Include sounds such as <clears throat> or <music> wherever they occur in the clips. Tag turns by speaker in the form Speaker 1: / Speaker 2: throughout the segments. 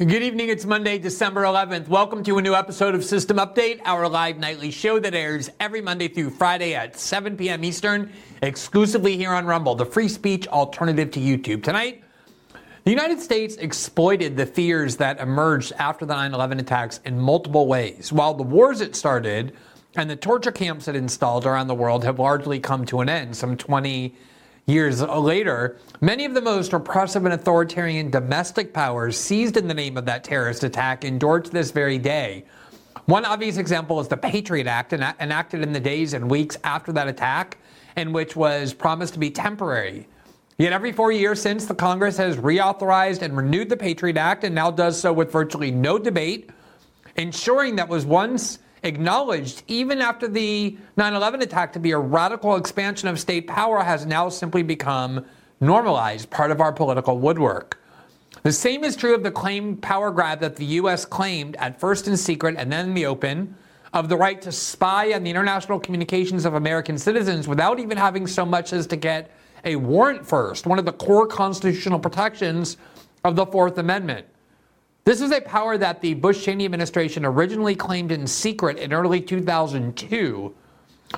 Speaker 1: Good evening. It's Monday, December 11th. Welcome to a new episode of System Update, our live nightly show that airs every Monday through Friday at 7 p.m. Eastern, exclusively here on Rumble, the free speech alternative to YouTube. Tonight, the United States exploited the fears that emerged after the 9 11 attacks in multiple ways. While the wars it started and the torture camps it installed around the world have largely come to an end, some 20 Years later, many of the most repressive and authoritarian domestic powers seized in the name of that terrorist attack endured to this very day. One obvious example is the Patriot Act, enacted in the days and weeks after that attack, and which was promised to be temporary. Yet every four years since, the Congress has reauthorized and renewed the Patriot Act and now does so with virtually no debate, ensuring that was once acknowledged even after the 9 11 attack to be a radical expansion of state power has now simply become normalized, part of our political woodwork. The same is true of the claimed power grab that the U.S. claimed, at first in secret and then in the open, of the right to spy on the international communications of American citizens without even having so much as to get a warrant first, one of the core constitutional protections of the Fourth Amendment. This is a power that the Bush Cheney administration originally claimed in secret in early 2002.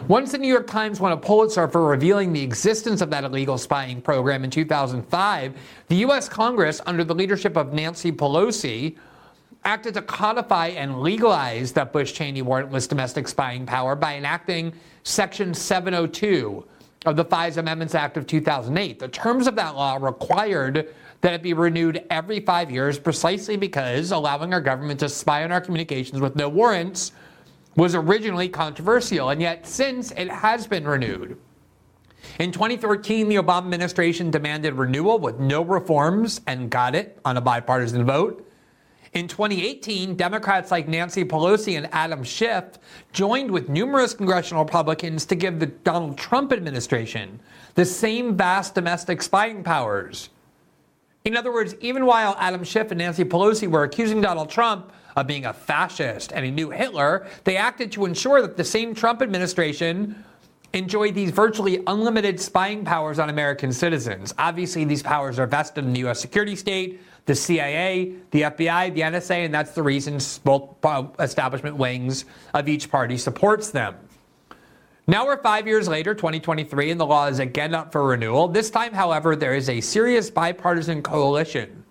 Speaker 1: Once the New York Times won a Pulitzer for revealing the existence of that illegal spying program in 2005, the U.S. Congress, under the leadership of Nancy Pelosi, acted to codify and legalize that Bush Cheney warrantless domestic spying power by enacting Section 702 of the FISA Amendments Act of 2008. The terms of that law required that it be renewed every five years precisely because allowing our government to spy on our communications with no warrants was originally controversial. And yet, since it has been renewed, in 2013, the Obama administration demanded renewal with no reforms and got it on a bipartisan vote. In 2018, Democrats like Nancy Pelosi and Adam Schiff joined with numerous congressional Republicans to give the Donald Trump administration the same vast domestic spying powers in other words, even while Adam Schiff and Nancy Pelosi were accusing Donald Trump of being a fascist and a new Hitler, they acted to ensure that the same Trump administration enjoyed these virtually unlimited spying powers on American citizens. Obviously, these powers are vested in the U.S. security state, the CIA, the FBI, the NSA, and that's the reason both uh, establishment wings of each party supports them. Now we're five years later, 2023, and the law is again up for renewal. This time, however, there is a serious bipartisan coalition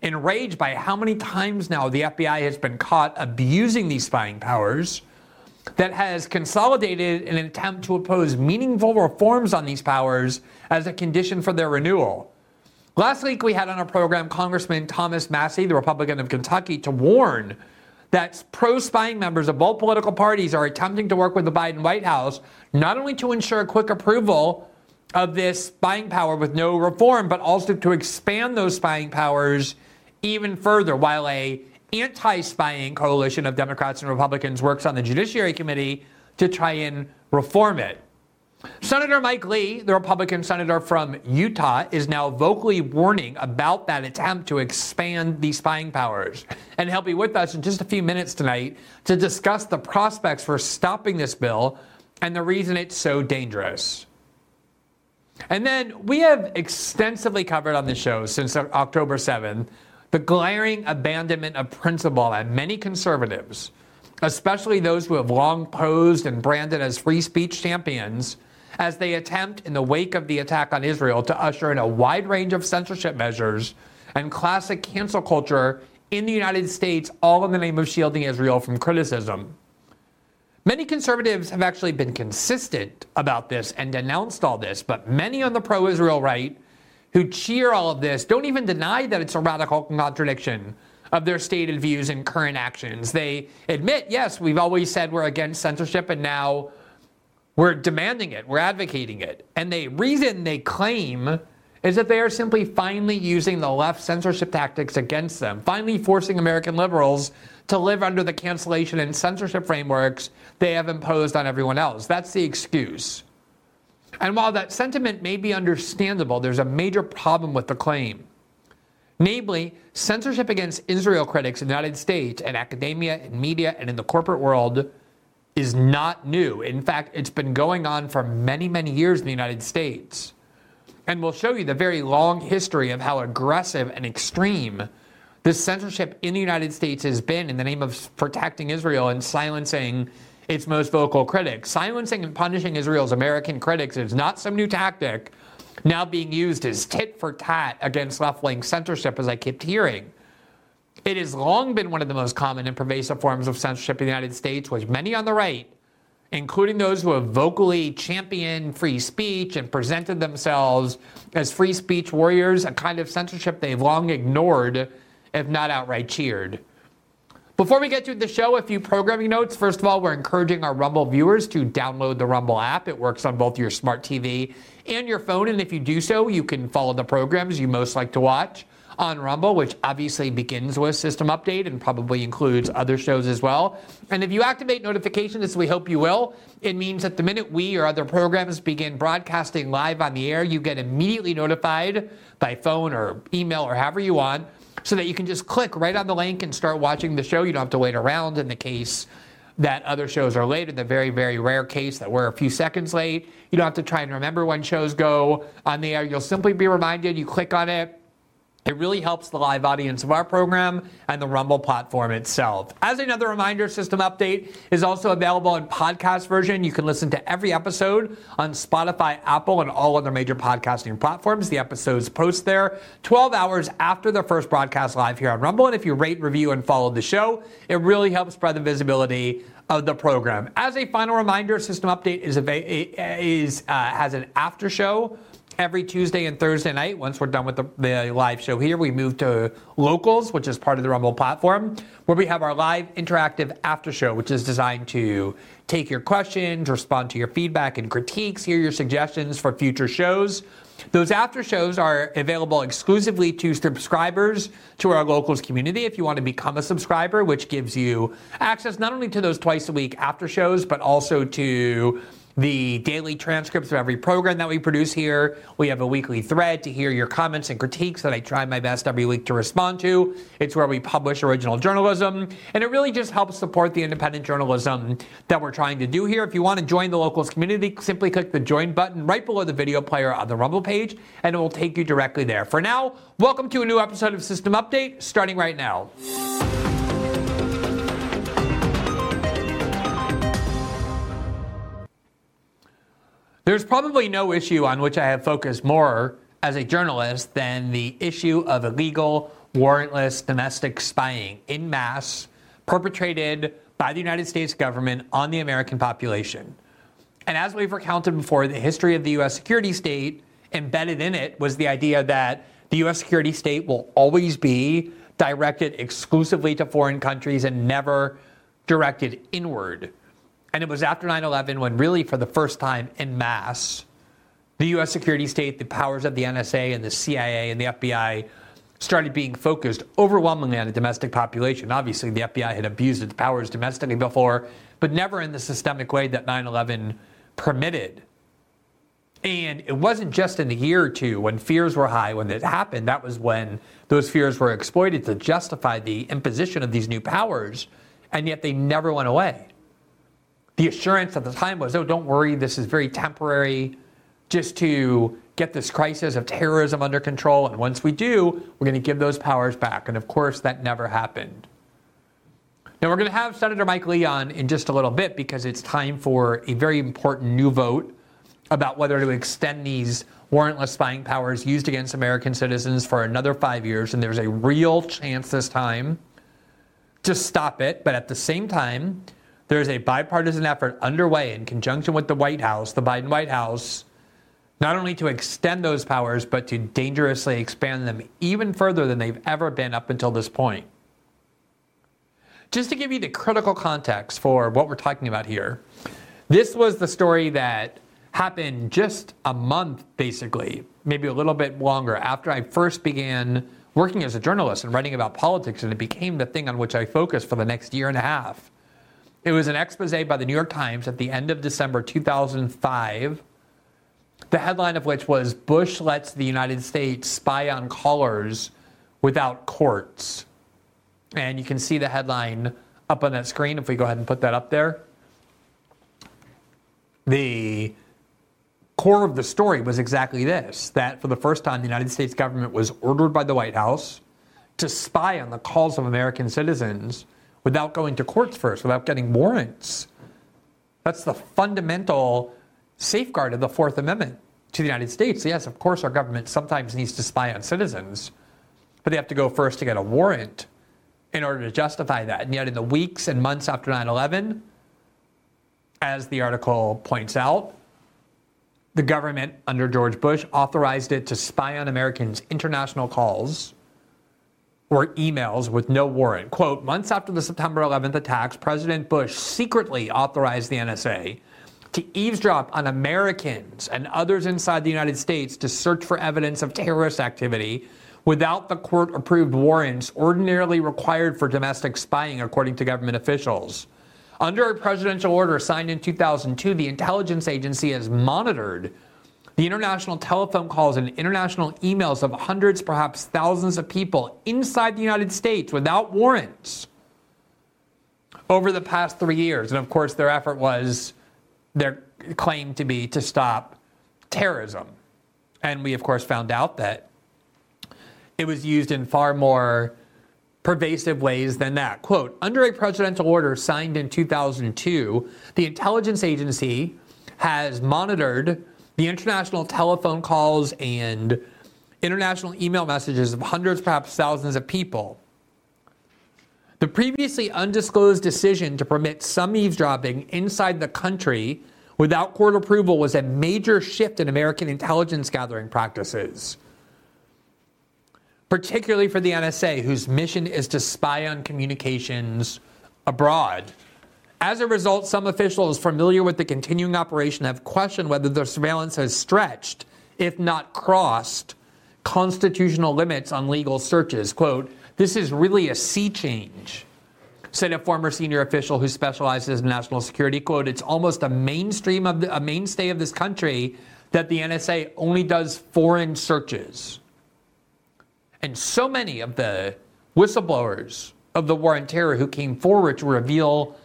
Speaker 1: enraged by how many times now the FBI has been caught abusing these spying powers that has consolidated an attempt to oppose meaningful reforms on these powers as a condition for their renewal. Last week, we had on our program Congressman Thomas Massie, the Republican of Kentucky, to warn that pro spying members of both political parties are attempting to work with the Biden White House not only to ensure quick approval of this spying power with no reform, but also to expand those spying powers even further while a anti-spying coalition of Democrats and Republicans works on the Judiciary Committee to try and reform it. Senator Mike Lee, the Republican senator from Utah, is now vocally warning about that attempt to expand the spying powers. And he'll be with us in just a few minutes tonight to discuss the prospects for stopping this bill and the reason it's so dangerous. And then we have extensively covered on the show since October 7th the glaring abandonment of principle by many conservatives, especially those who have long posed and branded as free speech champions as they attempt, in the wake of the attack on Israel, to usher in a wide range of censorship measures and classic cancel culture in the United States, all in the name of shielding Israel from criticism. Many conservatives have actually been consistent about this and denounced all this, but many on the pro Israel right who cheer all of this don't even deny that it's a radical contradiction of their stated views and current actions. They admit, yes, we've always said we're against censorship, and now we're demanding it, we're advocating it. And the reason they claim is that they are simply finally using the left censorship tactics against them, finally forcing American liberals to live under the cancellation and censorship frameworks they have imposed on everyone else. That's the excuse. And while that sentiment may be understandable, there's a major problem with the claim. Namely, censorship against Israel critics in the United States and academia and media and in the corporate world is not new. In fact, it's been going on for many, many years in the United States. And we'll show you the very long history of how aggressive and extreme this censorship in the United States has been in the name of protecting Israel and silencing its most vocal critics. Silencing and punishing Israel's American critics is not some new tactic now being used as tit for tat against left wing censorship, as I kept hearing. It has long been one of the most common and pervasive forms of censorship in the United States, which many on the right, including those who have vocally championed free speech and presented themselves as free speech warriors, a kind of censorship they've long ignored, if not outright cheered. Before we get to the show, a few programming notes. First of all, we're encouraging our Rumble viewers to download the Rumble app. It works on both your smart TV and your phone. And if you do so, you can follow the programs you most like to watch on Rumble, which obviously begins with System Update and probably includes other shows as well. And if you activate notifications, as we hope you will, it means that the minute we or other programs begin broadcasting live on the air, you get immediately notified by phone or email or however you want so that you can just click right on the link and start watching the show. You don't have to wait around in the case that other shows are late. In the very, very rare case that we're a few seconds late, you don't have to try and remember when shows go on the air. You'll simply be reminded, you click on it, it really helps the live audience of our program and the Rumble platform itself. As another reminder, System Update is also available in podcast version. You can listen to every episode on Spotify, Apple, and all other major podcasting platforms. The episodes post there 12 hours after the first broadcast live here on Rumble. And if you rate, review, and follow the show, it really helps spread the visibility of the program. As a final reminder, System Update is, is uh, has an after show every Tuesday and Thursday night. Once we're done with the, the, live show here, we move to Locals, which is part of the Rumble platform, where we have our live interactive after show, which is designed to take your questions, respond to your feedback and critiques, hear your suggestions for future shows. Those after shows are available exclusively to subscribers to our locals community. If you want to become a subscriber, which gives you access not only to those twice a week after shows, but also to the daily transcripts of every program that we produce here. We have a weekly thread to hear your comments and critiques that I try my best every week to respond to. It's where we publish original journalism, and it really just helps support the independent journalism that we're trying to do here. If you want to join the locals community, simply click the join button right below the video player on the Rumble page, and it will take you directly there. For now, welcome to a new episode of System Update, starting right now. There's probably no issue on which I have focused more as a journalist than the issue of illegal, warrantless domestic spying in mass perpetrated by the United States government on the American population. And as we've recounted before, the history of the U.S. security state, embedded in it, was the idea that the U.S. security state will always be directed exclusively to foreign countries and never directed inward. And it was after 9 11 when, really, for the first time in mass, the US security state, the powers of the NSA and the CIA and the FBI started being focused overwhelmingly on the domestic population. Obviously, the FBI had abused its powers domestically before, but never in the systemic way that 9 11 permitted. And it wasn't just in the year or two when fears were high when it happened. That was when those fears were exploited to justify the imposition of these new powers, and yet they never went away the assurance at the time was, oh, don't worry, this is very temporary, just to get this crisis of terrorism under control. And once we do, we're going to give those powers back. And of course, that never happened. Now, we're going to have Senator Mike Lee on in just a little bit because it's time for a very important new vote about whether to extend these warrantless spying powers used against American citizens for another five years. And there's a real chance this time to stop it. But at the same time, there is a bipartisan effort underway in conjunction with the White House, the Biden White House, not only to extend those powers, but to dangerously expand them even further than they've ever been up until this point. Just to give you the critical context for what we're talking about here, this was the story that happened just a month, basically, maybe a little bit longer, after I first began working as a journalist and writing about politics, and it became the thing on which I focused for the next year and a half. It was an expose by the New York Times at the end of December 2005, the headline of which was Bush lets the United States spy on callers without courts. And you can see the headline up on that screen if we go ahead and put that up there. The core of the story was exactly this that for the first time, the United States government was ordered by the White House to spy on the calls of American citizens without going to courts first, without getting warrants. That's the fundamental safeguard of the Fourth Amendment to the United States. Yes, of course, our government sometimes needs to spy on citizens, but they have to go first to get a warrant in order to justify that. And yet, in the weeks and months after 9 11, as the article points out, the government under George Bush authorized it to spy on Americans' international calls or emails with no warrant. Quote Months after the September 11th attacks, President Bush secretly authorized the NSA to eavesdrop on Americans and others inside the United States to search for evidence of terrorist activity without the court approved warrants ordinarily required for domestic spying, according to government officials. Under a presidential order signed in 2002, the intelligence agency has monitored the international telephone calls and international emails of hundreds, perhaps thousands of people inside the United States without warrants over the past three years. And of course, their effort was their claim to be to stop terrorism. And we, of course, found out that it was used in far more pervasive ways than that. Quote Under a presidential order signed in 2002, the intelligence agency has monitored the international telephone calls and international email messages of hundreds, perhaps thousands of people. The previously undisclosed decision to permit some eavesdropping inside the country without court approval was a major shift in American intelligence gathering practices, particularly for the NSA, whose mission is to spy on communications abroad. As a result, some officials familiar with the continuing operation have questioned whether the surveillance has stretched, if not crossed, constitutional limits on legal searches. Quote, this is really a sea change, said a former senior official who specializes in national security. Quote, it's almost a mainstream of the, a mainstay of this country that the NSA only does foreign searches. And so many of the whistleblowers of the war on terror who came forward to reveal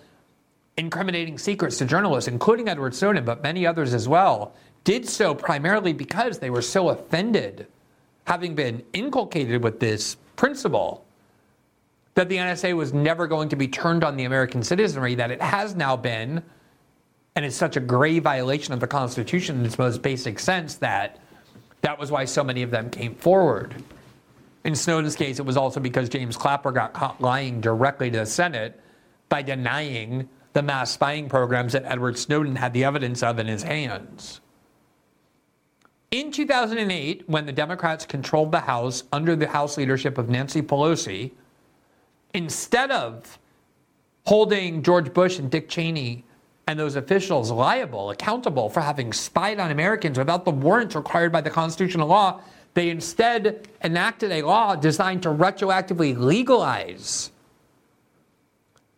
Speaker 1: incriminating secrets to journalists, including Edward Snowden, but many others as well, did so primarily because they were so offended, having been inculcated with this principle that the NSA was never going to be turned on the American citizenry, that it has now been, and it's such a grave violation of the Constitution in its most basic sense that that was why so many of them came forward. In Snowden's case, it was also because James Clapper got caught lying directly to the Senate by denying the mass spying programs that Edward Snowden had the evidence of in his hands. In 2008, when the Democrats controlled the House under the House leadership of Nancy Pelosi, instead of holding George Bush and Dick Cheney and those officials liable, accountable for having spied on Americans without the warrants required by the constitutional law, they instead enacted a law designed to retroactively legalize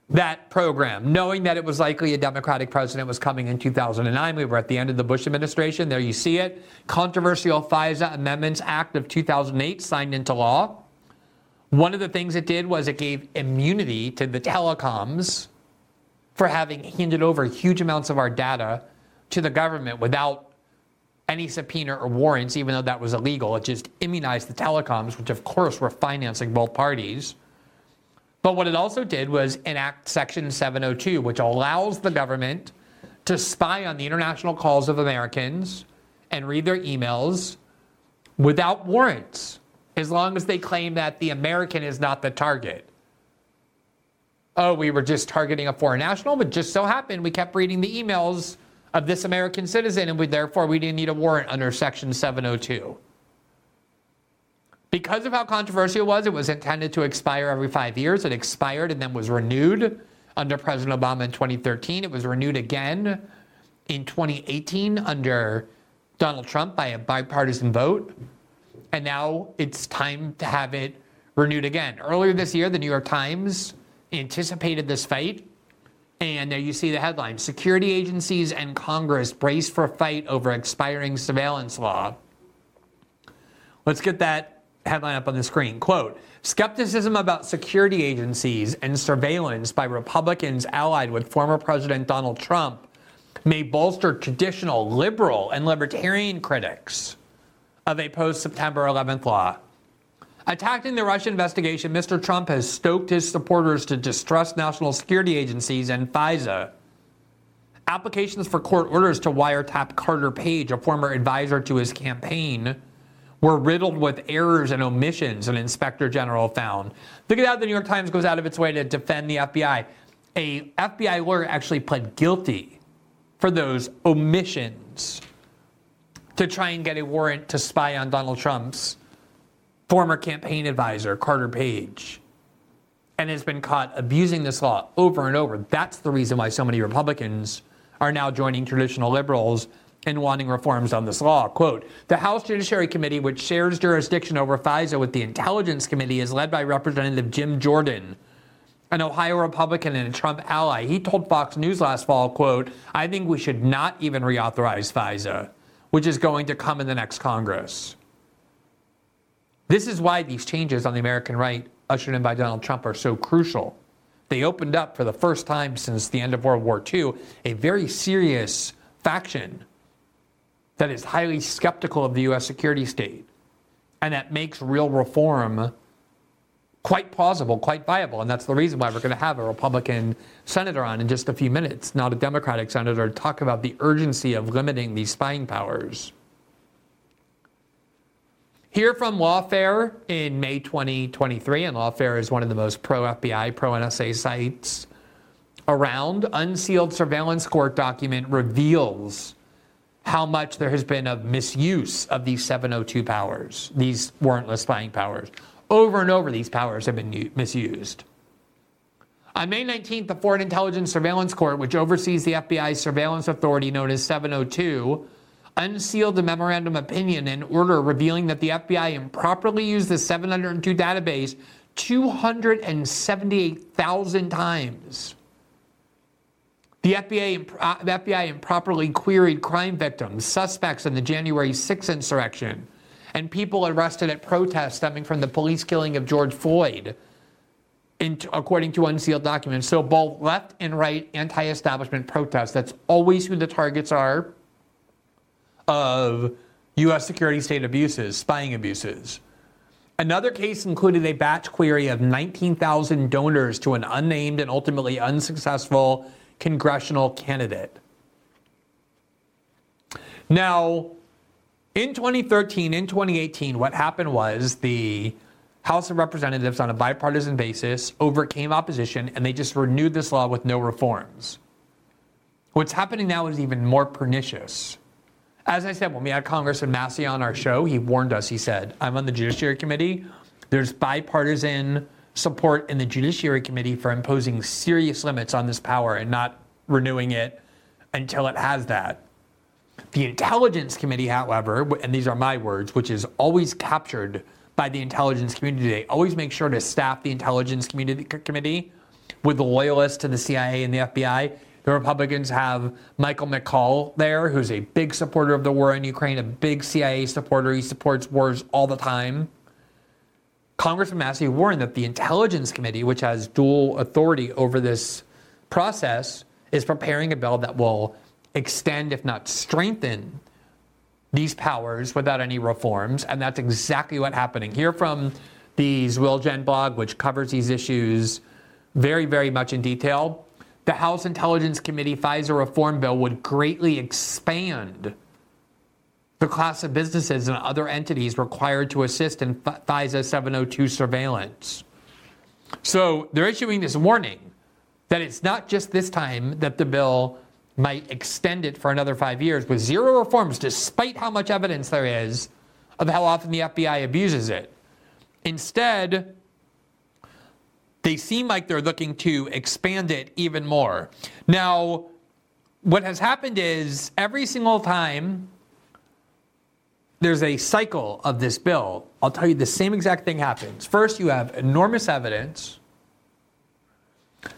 Speaker 1: that program, knowing that it was likely a Democratic president was coming in 2009. We were at the end of the Bush administration. There you see it. Controversial FISA Amendments Act of 2008 signed into law. One of the things it did was it gave immunity to the telecoms for having handed over huge amounts of our data to the government without any subpoena or warrants, even though that was illegal. It just immunized the telecoms, which of course were financing both parties. But what it also did was enact Section 702, which allows the government to spy on the international calls of Americans and read their emails without warrants, as long as they claim that the American is not the target. Oh, we were just targeting a foreign national, but just so happened we kept reading the emails of this American citizen, and we, therefore we didn't need a warrant under Section 702. Because of how controversial it was, it was intended to expire every five years. It expired and then was renewed under President Obama in 2013. It was renewed again in 2018 under Donald Trump by a bipartisan vote. And now it's time to have it renewed again. Earlier this year, the New York Times anticipated this fight. And there you see the headline Security agencies and Congress brace for fight over expiring surveillance law. Let's get that headline up on the screen. Quote Skepticism about security agencies and surveillance by Republicans allied with former President Donald Trump may bolster traditional liberal and libertarian critics of a post September 11th law. Attacking the Russia investigation, Mr. Trump has stoked his supporters to distrust national security agencies and FISA. Applications for court orders to wiretap Carter Page, a former advisor to his campaign, were riddled with errors and omissions, an inspector general found. Look at how the New York Times goes out of its way to defend the FBI. A FBI lawyer actually pled guilty for those omissions to try and get a warrant to spy on Donald Trump's former campaign advisor, Carter Page, and has been caught abusing this law over and over. That's the reason why so many Republicans are now joining traditional liberals in wanting reforms on this law. Quote The House Judiciary Committee, which shares jurisdiction over FISA with the Intelligence Committee, is led by Representative Jim Jordan. An Ohio Republican and a Trump ally, he told Fox News last fall, quote, I think we should not even reauthorize FISA, which is going to come in the next Congress. This is why these changes on the American right, ushered in by Donald Trump, are so crucial. They opened up for the first time since the end of World War II a very serious faction that is highly skeptical of the U.S. security state and that makes real reform quite plausible, quite viable. And that's the reason why we're going to have a Republican senator on in just a few minutes, not a Democratic senator, to talk about the urgency of limiting these spying powers. Here from Lawfare in May 2023, and Lawfare is one of the most pro FBI, pro NSA sites around. Unsealed surveillance court document reveals how much there has been of misuse of these 702 powers, these warrantless spying powers. Over and over, these powers have been misused. On May 19th, the Foreign Intelligence Surveillance Court, which oversees the FBI's surveillance authority known as 702, unsealed a memorandum opinion and order revealing that the FBI improperly used the 702 database 278,000 times. The FBI, uh, the FBI improperly queried crime victims, suspects in the January 6th insurrection, and people arrested at protests stemming from the police killing of George Floyd, in, according to unsealed documents. So, both left and right anti establishment protests, that's always who the targets are of U.S. security state abuses, spying abuses. Another case included a batch query of 19,000 donors to an unnamed and ultimately unsuccessful congressional candidate. Now, in 2013, in 2018, what happened was the House of Representatives, on a bipartisan basis, overcame opposition and they just renewed this law with no reforms. What's happening now is even more pernicious. As I said, when we had Congressman Massie on our show, he warned us. He said, I'm on the Judiciary Committee. There's bipartisan support in the Judiciary Committee for imposing serious limits on this power and not renewing it until it has that. The Intelligence Committee, however, and these are my words, which is always captured by the intelligence community, they always make sure to staff the Intelligence Community Committee with the loyalists to the CIA and the FBI the Republicans have Michael McCaul there, who's a big supporter of the war in Ukraine, a big CIA supporter. He supports wars all the time. Congressman Massie warned that the Intelligence Committee, which has dual authority over this process, is preparing a bill that will extend, if not strengthen, these powers without any reforms. And that's exactly what's happening. Here from the ZwillGen blog, which covers these issues very, very much in detail the House Intelligence Committee FISA reform bill would greatly expand the class of businesses and other entities required to assist in FISA 702 surveillance. So they're issuing this warning that it's not just this time that the bill might extend it for another five years with zero reforms, despite how much evidence there is of how often the FBI abuses it. Instead, they seem like they're looking to expand it even more. Now, what has happened is every single time there's a cycle of this bill, I'll tell you the same exact thing happens. First, you have enormous evidence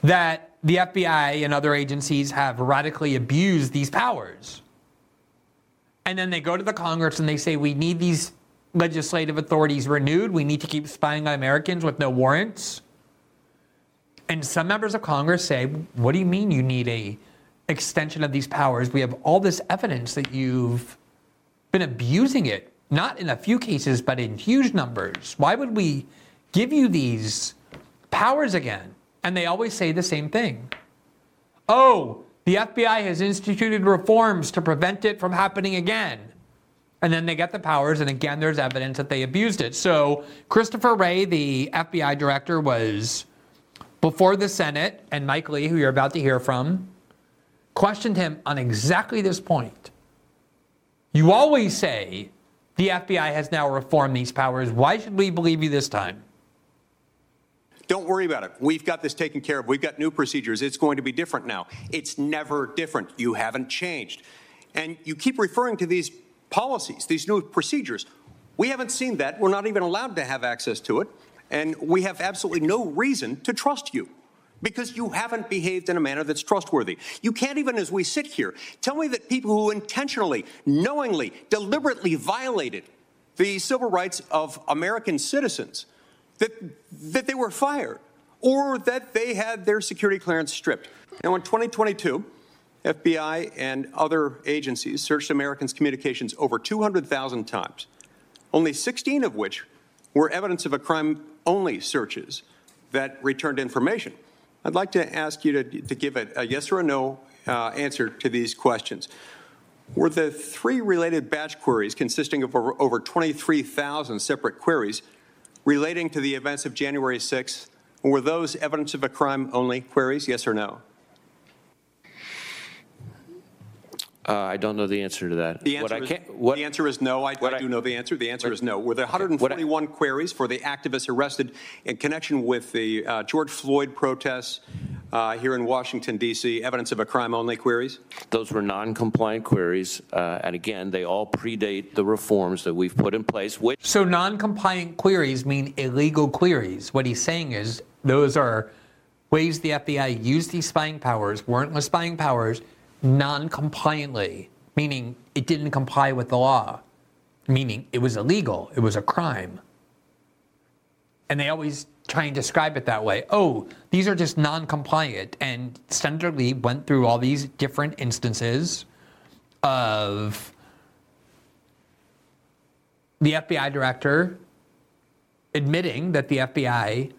Speaker 1: that the FBI and other agencies have radically abused these powers. And then they go to the Congress and they say, we need these legislative authorities renewed. We need to keep spying on Americans with no warrants. And some members of Congress say, what do you mean you need a extension of these powers? We have all this evidence that you've been abusing it not in a few cases, but in huge numbers. Why would we give you these powers again? And they always say the same thing. Oh, the FBI has instituted reforms to prevent it from happening again. And then they get the powers, and again, there's evidence that they abused it. So, Christopher Wray, the FBI director, was before the Senate, and Mike Lee, who you're about to hear from, questioned him on exactly this point. You always say the FBI has now reformed these powers. Why should we believe you this time?
Speaker 2: Don't worry about it. We've got this taken care of. We've got new procedures. It's going to be different now. It's never different. You haven't changed. And you keep referring to these policies, these new procedures. We haven't seen that. We're not even allowed to have access to it. And we have absolutely no reason to trust you because you haven't behaved in a manner that's trustworthy. You can't even, as we sit here, tell me that people who intentionally, knowingly, deliberately violated the civil rights of American citizens, that, that they were fired or that they had their security clearance stripped. Now, in 2022, FBI and other agencies searched Americans' communications over 200,000 times, only 16 of which were evidence of a crime only searches that returned information. I'd like to ask you to, to give a, a, yes or a no uh, answer to these questions. Were the three related batch queries, consisting of over, over 23,000 separate queries, relating to the events of January 6th, were those evidence of a crime only queries, yes or no?
Speaker 3: Uh, I don't know the answer to that.
Speaker 2: The answer, is, what, the answer is no. I, I, I, do know the answer. The answer is no. Were there 141 queries for the activists arrested in connection with the uh, George Floyd protests uh, here in Washington, D.C., evidence of a crime only queries?
Speaker 3: Those were non compliant queries. Uh, and again, they all predate the reforms that we've put in place. Which
Speaker 1: so, non compliant queries mean illegal queries. What he's saying is those are ways the FBI used these spying powers, warrantless spying powers non compliantly, meaning it didn't comply with the law, meaning it was illegal, it was a crime. And they always try and describe it that way. Oh, these are just non compliant. And Senator Lee went through all these different instances of the FBI director admitting that the FBI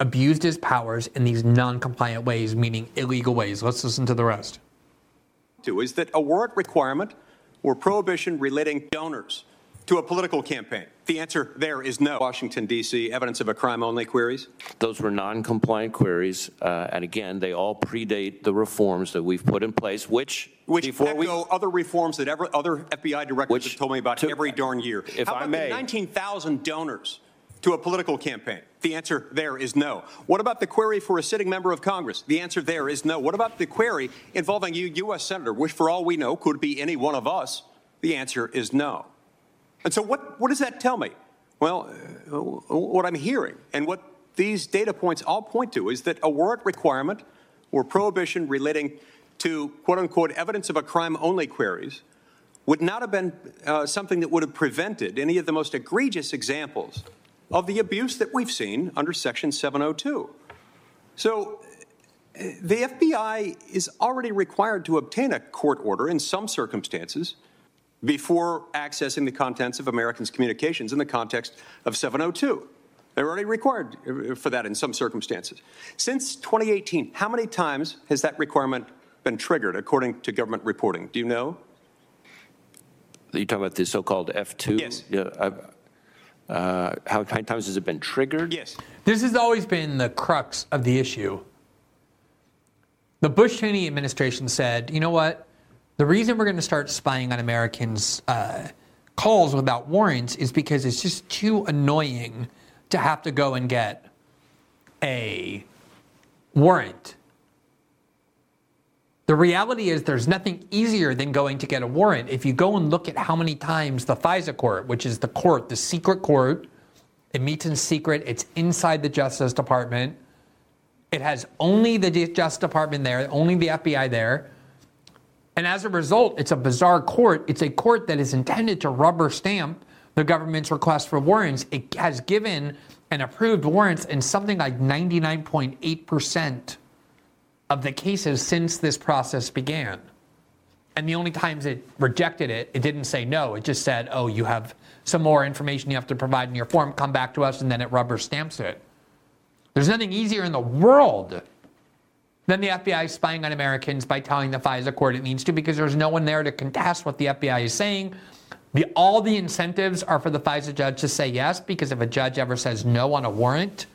Speaker 1: abused his powers in these non compliant ways, meaning illegal ways. Let's listen to the rest
Speaker 2: to is that a warrant requirement or prohibition relating donors to a political campaign? The answer there is no. Washington, D.C., evidence of a crime only queries?
Speaker 3: Those were non compliant queries. Uh, and again, they all predate the reforms that we've put in place, which.
Speaker 2: Which before we, other reforms that ever, other FBI directors have told me about to, every darn year.
Speaker 3: If
Speaker 2: How
Speaker 3: I
Speaker 2: about
Speaker 3: may.
Speaker 2: the 19,000 donors to a political campaign? The answer there is no. What about the query for a sitting member of Congress? The answer there is no. What about the query involving a U.S. Senator, which for all we know could be any one of us? The answer is no. And so what, what does that tell me? Well, uh, what I'm hearing and what these data points all point to is that a warrant requirement or prohibition relating to quote unquote evidence of a crime only queries would not have been uh, something that would have prevented any of the most egregious examples of the abuse that we've seen under Section 702. So the FBI is already required to obtain a court order in some circumstances before accessing the contents of Americans' communications in the context of 702. They're already required for that in some circumstances. Since 2018, how many times has that requirement been triggered according to government reporting? Do you know?
Speaker 3: You're talking about the so-called F2?
Speaker 2: Yes.
Speaker 3: Yeah, uh, how many times has it been triggered?
Speaker 2: Yes.
Speaker 1: This has always been the crux of the issue. The Bush Cheney administration said, you know what? The reason we're going to start spying on Americans' uh, calls without warrants is because it's just too annoying to have to go and get a warrant the reality is there's nothing easier than going to get a warrant. If you go and look at how many times the FISA court, which is the court, the secret court, it meets in secret, it's inside the Justice Department. It has only the Justice Department there, only the FBI there. And as a result, it's a bizarre court. It's a court that is intended to rubber stamp the government's request for warrants. It has given and approved warrants in something like 99.8% of the cases since this process began. And the only times it rejected it, it didn't say no. It just said, oh, you have some more information you have to provide in your form, come back to us, and then it rubber stamps it. There's nothing easier in the world than the FBI spying on Americans by telling the FISA court it needs to because there's no one there to contest what the FBI is saying. The, all the incentives are for the FISA judge to say yes because if a judge ever says no on a warrant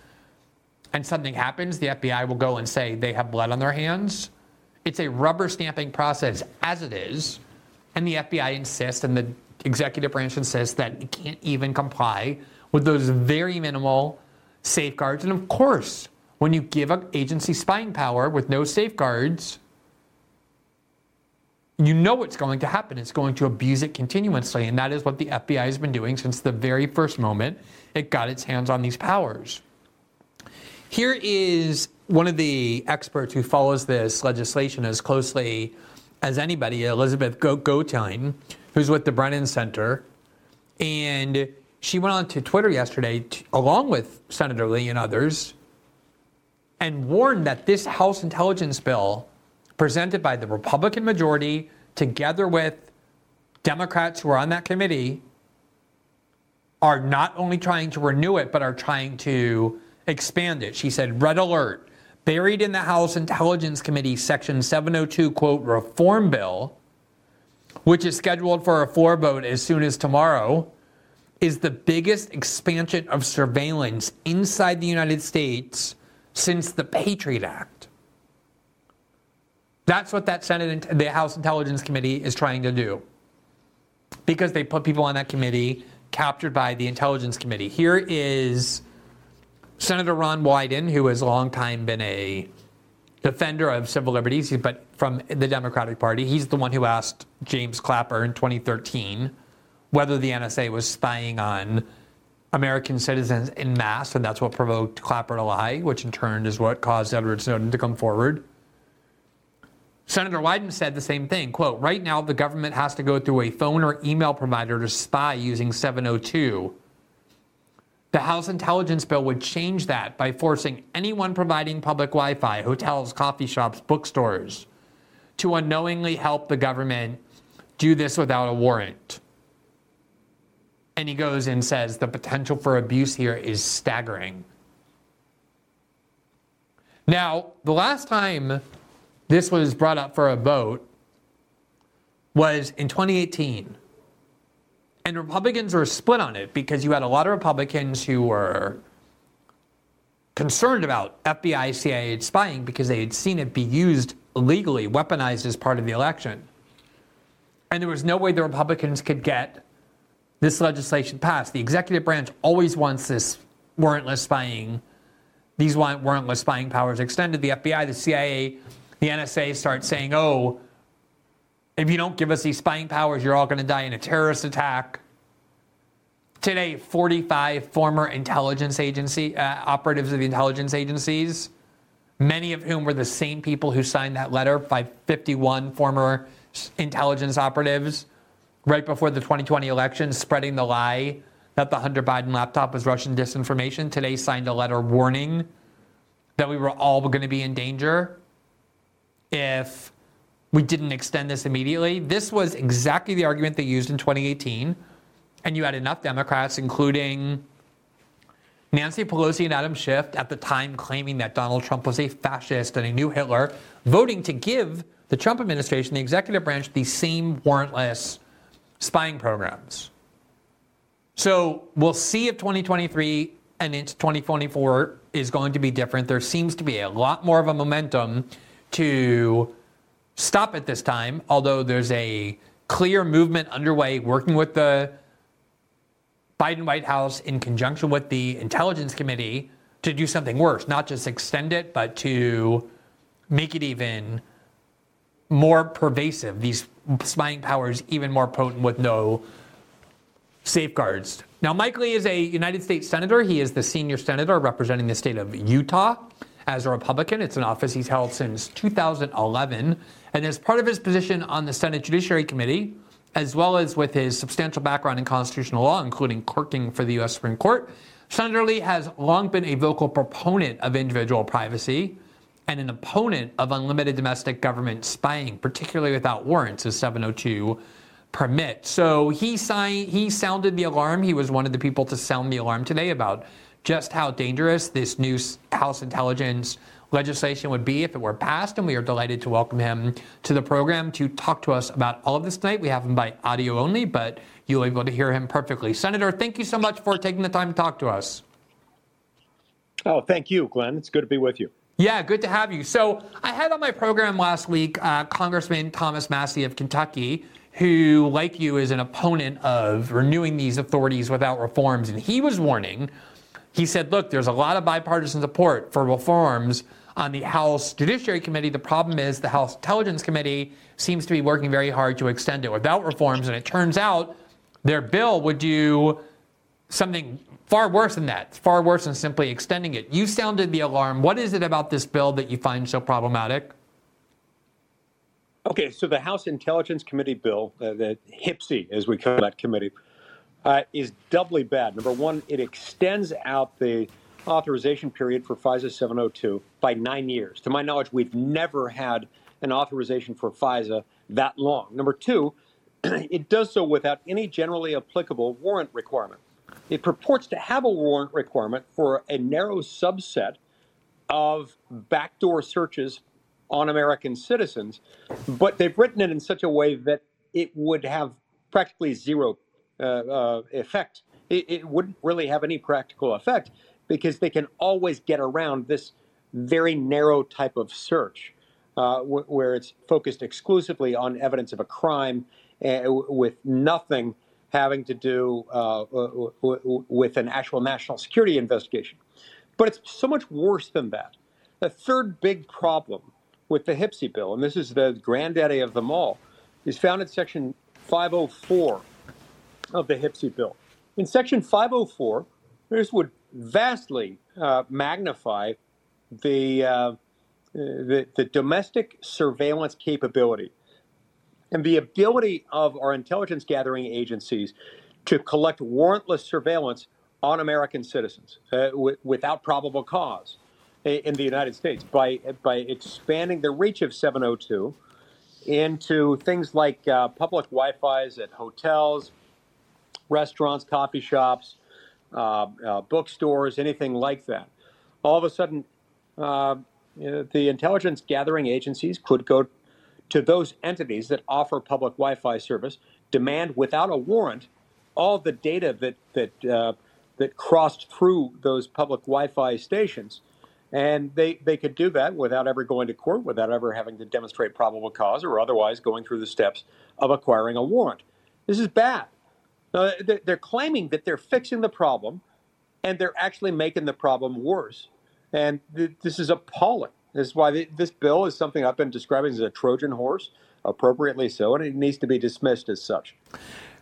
Speaker 1: and something happens, the FBI will go and say they have blood on their hands. It's a rubber stamping process as it is. And the FBI insists and the executive branch insists that it can't even comply with those very minimal safeguards. And of course, when you give an agency spying power with no safeguards, you know what's going to happen. It's going to abuse it continuously. And that is what the FBI has been doing since the very first moment it got its hands on these powers. Here is one of the experts who follows this legislation as closely as anybody, Elizabeth Goitein, who's with the Brennan Center. And she went on to Twitter yesterday, along with Senator Lee and others, and warned that this House intelligence bill presented by the Republican majority, together with Democrats who are on that committee, are not only trying to renew it, but are trying to expand it. She said, Red alert, buried in the House Intelligence Committee Section 702, quote, reform bill, which is scheduled for a floor vote as soon as tomorrow, is the biggest expansion of surveillance inside the United States since the Patriot Act. That's what that Senate, the House Intelligence Committee is trying to do. Because they put people on that committee captured by the Intelligence Committee. Here is Senator Ron Wyden, who has long time been a defender of civil liberties, but from the Democratic Party. He's the one who asked James Clapper in 2013 whether the NSA was spying on American citizens in mass, and that's what provoked Clapper to lie, which in turn is what caused Edward Snowden to come forward. Senator Wyden said the same thing. Quote, right now the government has to go through a phone or email provider to spy using 702. The House Intelligence Bill would change that by forcing anyone providing public Wi Fi, hotels, coffee shops, bookstores, to unknowingly help the government do this without a warrant. And he goes and says the potential for abuse here is staggering. Now, the last time this was brought up for a vote was in 2018. And Republicans were split on it because you had a lot of Republicans who were concerned about FBI CIA spying because they had seen it be used illegally, weaponized as part of the election. And there was no way the Republicans could get this legislation passed. The executive branch always wants this warrantless spying, these warrantless spying powers extended. The FBI, the CIA, the NSA start saying, oh, if you don't give us these spying powers, you're all going to die in a terrorist attack. Today, 45 former intelligence agency uh, operatives of the intelligence agencies, many of whom were the same people who signed that letter by 51 former intelligence operatives right before the 2020 election spreading the lie that the Hunter Biden laptop was Russian disinformation. Today signed a letter warning that we were all going to be in danger if we didn't extend this immediately. This was exactly the argument they used in 2018. And you had enough Democrats, including Nancy Pelosi and Adam Schiff, at the time claiming that Donald Trump was a fascist and a new Hitler, voting to give the Trump administration, the executive branch, the same warrantless spying programs. So we'll see if 2023 and into 2024 is going to be different. There seems to be a lot more of a momentum to stop at this time, although there's a clear movement underway working with the Biden White House in conjunction with the Intelligence Committee to do something worse, not just extend it, but to make it even more pervasive, these spying powers even more potent with no safeguards. Now, Mike Lee is a United States Senator. He is the senior senator representing the state of Utah as a Republican. It's an office he's held since 2011. And as part of his position on the Senate Judiciary Committee, as well as with his substantial background in constitutional law, including clerking for the U.S. Supreme Court, Senator Lee has long been a vocal proponent of individual privacy and an opponent of unlimited domestic government spying, particularly without warrants, as 702 permit. So he signed, he sounded the alarm. He was one of the people to sound the alarm today about just how dangerous this new House intelligence legislation would be if it were passed. And we are delighted to welcome him to the program to talk to us about all of this tonight. We have him by audio only, but you'll be able to hear him perfectly. Senator, thank you so much for taking the time to talk to us.
Speaker 2: Oh, thank you, Glenn. It's good to be with you.
Speaker 1: Yeah, good to have you. So I had on my program last week uh, Congressman Thomas Massie of Kentucky, who, like you, is an opponent of renewing these authorities without reforms. And he was warning, he said, look, there's a lot of bipartisan support for reforms on the House Judiciary Committee. The problem is the House Intelligence Committee seems to be working very hard to extend it without reforms. And it turns out their bill would do something far worse than that, far worse than simply extending it. You sounded the alarm. What is it about this bill that you find so problematic?
Speaker 2: Okay, so the House Intelligence Committee bill, uh, the HPSCI, as we call that committee, uh, is doubly bad. Number one, it extends out the authorization period for FISA 702 by nine years. To my knowledge, we've never had an authorization for FISA that long. Number two, <clears throat> it does so without any generally applicable warrant requirement. It purports to have a warrant requirement for a narrow subset of backdoor searches on American citizens, but they've written it in such a way that it would have practically zero uh, uh, effect. It, it, wouldn't really have any practical effect because they can always get around this very narrow type of search uh, where it's focused exclusively on evidence of a crime uh, with nothing having to do uh, w- w- with an actual national security investigation. But it's so much worse than that. The third big problem with the HPSCI bill, and this is the granddaddy of them all, is found in Section 504 of the HPSCI bill. In Section 504, this would vastly uh, magnify the, uh, the, the domestic surveillance capability and the ability of our intelligence gathering agencies to collect warrantless surveillance on American citizens uh, w- without probable cause in the United States by by expanding the reach of 702 into things like uh, public Wi-Fi's at hotels, restaurants, coffee shops, bookstores, anything like that. All of a sudden, uh, the intelligence gathering agencies could go to those entities that offer public Wi-Fi service, demand without a warrant all the data that that uh, that crossed through those public Wi-Fi stations and they, they could do that without ever going to court, without ever having to demonstrate probable cause, or otherwise going through the steps of acquiring a warrant. This is bad. They're claiming that they're fixing the problem, and they're actually making the problem worse. And this is appalling. This is why this bill is something I've been describing as a Trojan horse, appropriately so, and it needs to be dismissed as such.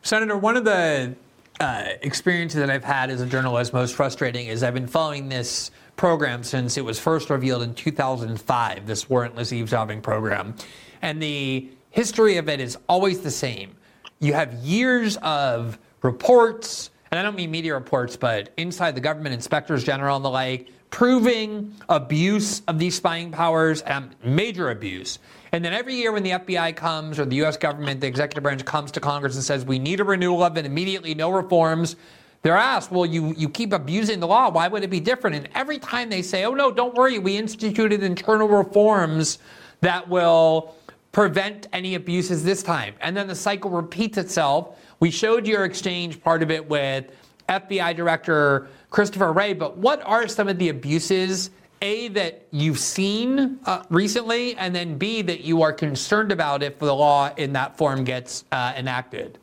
Speaker 1: Senator, one of the uh, experiences that I've had as a journalist most frustrating is I've been following this program since it was first revealed in 2005, this warrantless eavesdropping program. And the history of it is always the same. You have years of reports, and I don't mean media reports, but inside the government, inspectors general and the like, proving abuse of these spying powers, and major abuse. And then every year when the FBI comes or the US government, the executive branch comes to Congress and says, we need a renewal of it immediately, no reforms, they're asked, well, you, you keep abusing the law. Why would it be different? And every time they say, oh, no, don't worry, we instituted internal reforms that will prevent any abuses this time. And then the cycle repeats itself. We showed your exchange, part of it with FBI Director Christopher Wray, but what are some of the abuses, A, that you've seen uh, recently, and then B, that you are concerned about if the law in that form gets uh, enacted?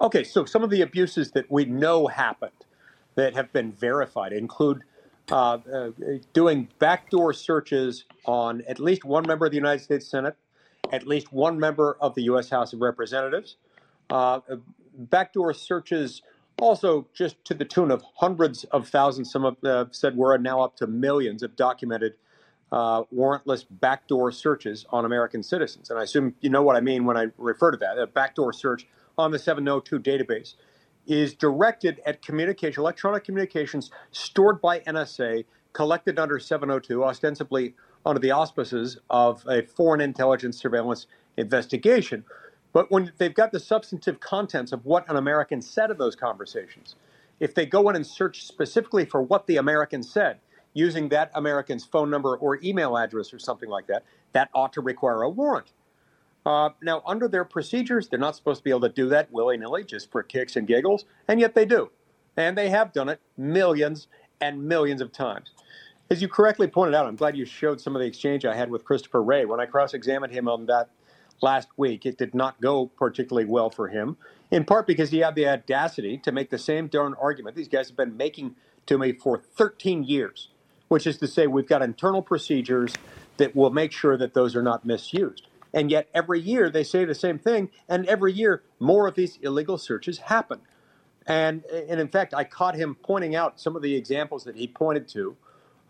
Speaker 2: Okay, so some of the abuses that we know happened that have been verified include uh, uh, doing backdoor searches on at least one member of the United States Senate, at least one member of the U.S. House of Representatives, uh, backdoor searches also just to the tune of hundreds of thousands, some have uh, said we're now up to millions of documented uh, warrantless backdoor searches on American citizens. And I assume you know what I mean when I refer to that, a backdoor search on the 702 database. Is directed at communication, electronic communications stored by NSA, collected under 702, ostensibly under the auspices of a foreign intelligence surveillance investigation. But when they've got the substantive contents of what an American said in those conversations, if they go in and search specifically for what the American said, using that American's phone number or email address or something like that, that ought to require a warrant. Uh, now, under their procedures, they're not supposed to be able to do that willy nilly just for kicks and giggles, and yet they do. And they have done it millions and millions of times. As you correctly pointed out, I'm glad you showed some of the exchange I had with Christopher Wray. When I cross examined him on that last week, it did not go particularly well for him, in part because he had the audacity to make the same darn argument these guys have been making to me for 13 years, which is to say, we've got internal procedures that will make sure that those are not misused. And yet, every year they say the same thing, and every year more of these illegal searches happen. And, and in fact, I caught him pointing out some of the examples that he pointed to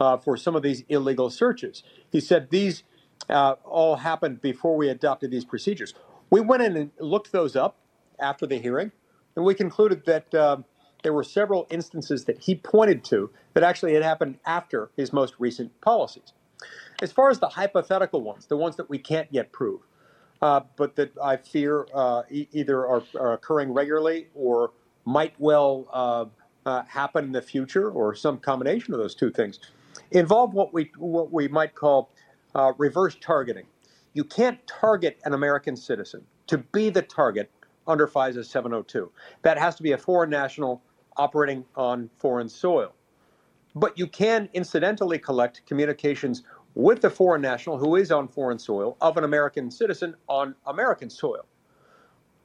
Speaker 2: uh, for some of these illegal searches. He said these uh, all happened before we adopted these procedures. We went in and looked those up after the hearing, and we concluded that um, there were several instances that he pointed to that actually had happened after his most recent policies. As far as the hypothetical ones, the ones that we can't yet prove, uh, but that I fear uh, e- either are, are, occurring regularly or might well uh, uh, happen in the future, or some combination of those two things, involve what we what we might call uh, reverse targeting. You can't target an American citizen to be the target under FISA 702. That has to be a foreign national operating on foreign soil. But you can incidentally collect communications with the foreign national who is on foreign soil of an American citizen on American soil.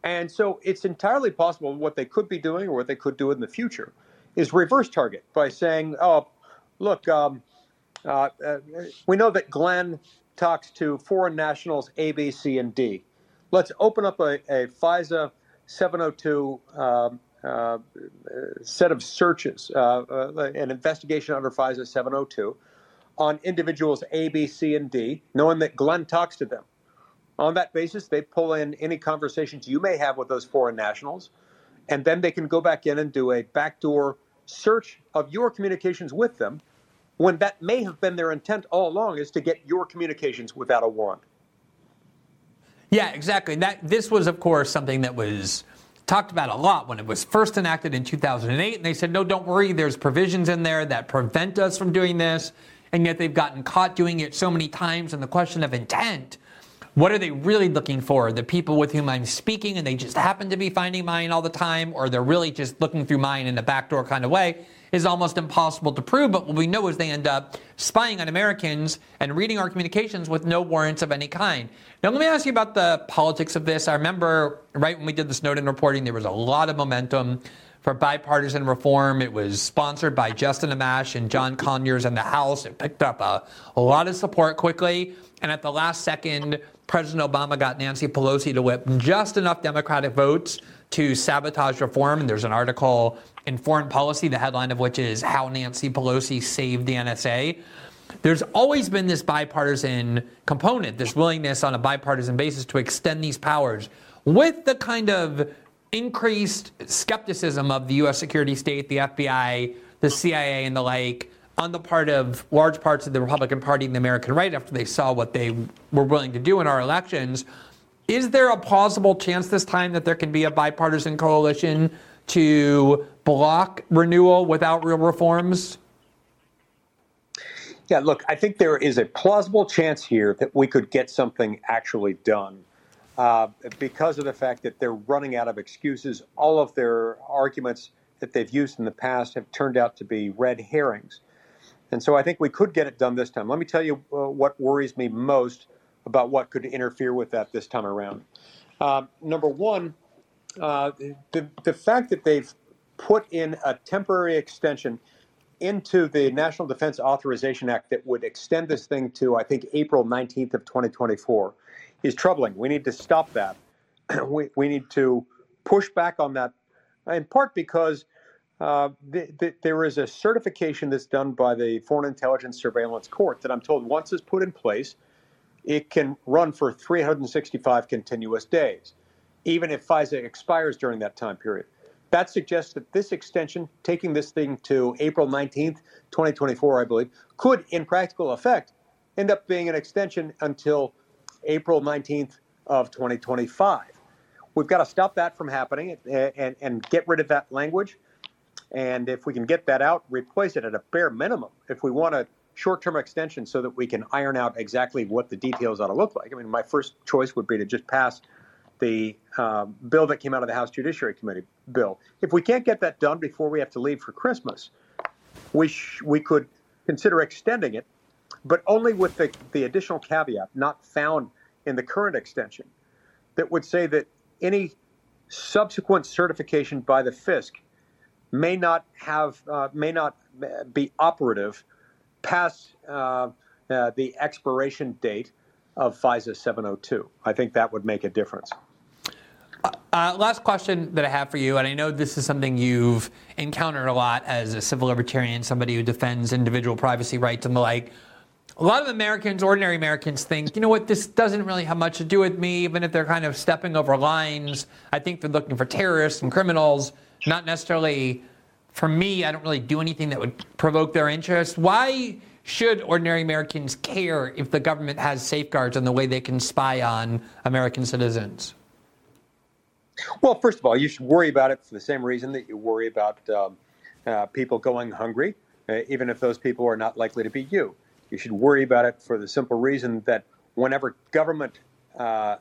Speaker 2: And so it's entirely possible what they could be doing or what they could do in the future is reverse target by saying, oh, look, um, uh, uh, we know that Glenn talks to foreign nationals A, B, C, and D. Let's open up a, a FISA 702 um, uh, set of searches, uh, uh, an investigation under FISA 702 on individuals A, B, C, and D, knowing that Glenn talks to them. On that basis, they pull in any conversations you may have with those foreign nationals, and then they can go back in and do a backdoor search of your communications with them when that may have been their intent all along is to get your communications without a warrant.
Speaker 1: Yeah, exactly. That this was of course something that was talked about a lot when it was first enacted in 2008 and they said no don't worry there's provisions in there that prevent us from doing this and yet they've gotten caught doing it so many times. And the question of intent what are they really looking for? The people with whom I'm speaking and they just happen to be finding mine all the time, or they're really just looking through mine in a backdoor kind of way, is almost impossible to prove. But what we know is they end up spying on Americans and reading our communications with no warrants of any kind. Now, let me ask you about the politics of this. I remember right when we did the Snowden reporting, there was a lot of momentum for bipartisan reform. It was sponsored by Justin Amash and John Conyers in the House. It picked up a, a lot of support quickly. And at the last second, President Obama got Nancy Pelosi to whip just enough Democratic votes to sabotage reform. And there's an article in Foreign Policy, the headline of which is How Nancy Pelosi Saved the NSA. There's always been this bipartisan component, this willingness on a bipartisan basis to extend these powers with the kind of increased skepticism of the U.S. security state, the FBI, the CIA, and the like on the part of large parts of the Republican Party and the American right after they saw what they were willing to do in our elections. Is there a plausible chance this time that there can be a bipartisan coalition to block renewal without real reforms?
Speaker 2: Yeah, look, I think there is a plausible chance here that we could get something actually done uh, because of the fact that they're running out of excuses. All of their arguments that they've used in the past have turned out to be red herrings. And so I think we could get it done this time. Let me tell you uh, what worries me most about what could interfere with that this time around. Uh, number one, uh, the, the fact that they've put in a temporary extension into the National Defense Authorization Act that would extend this thing to, I think, April 19th of 2024 is troubling. We need to stop that. <clears throat> we, we need to push back on that, in part because uh, th- th- there is a certification that's done by the Foreign Intelligence Surveillance Court that I'm told once it's put in place, it can run for 365 continuous days, even if FISA expires during that time period. That suggests that this extension, taking this thing to April 19th, 2024, I believe, could, in practical effect, end up being an extension until April 19th of 2025. We've got to stop that from happening and, and, and get rid of that language. And if we can get that out, replace it at a bare minimum. If we want a short term extension so that we can iron out exactly what the details ought to look like. I mean, my first choice would be to just pass the uh, bill that came out of the House Judiciary Committee bill. If we can't get that done before we have to leave for Christmas, we, sh- we could consider extending it, but only with the, the additional caveat not found in the current extension that would say that any subsequent certification by the FISC may not have uh, may not be operative past uh, uh, the expiration date of FISA 702. I think that would make a difference.
Speaker 1: Uh, last question that I have for you, and I know this is something you've encountered a lot as a civil libertarian, somebody who defends individual privacy rights and the like. A lot of Americans, ordinary Americans, think, you know what, this doesn't really have much to do with me, even if they're kind of stepping over lines. I think they're looking for terrorists and criminals, not necessarily for me. I don't really do anything that would provoke their interest. Why should ordinary Americans care if the government has safeguards on the way they can spy on American citizens?
Speaker 2: Well, first of all, you should worry about it for the same reason that you worry about um, uh, people going hungry, uh, even if those people are not likely to be you. You should worry about it for the simple reason that whenever government uh,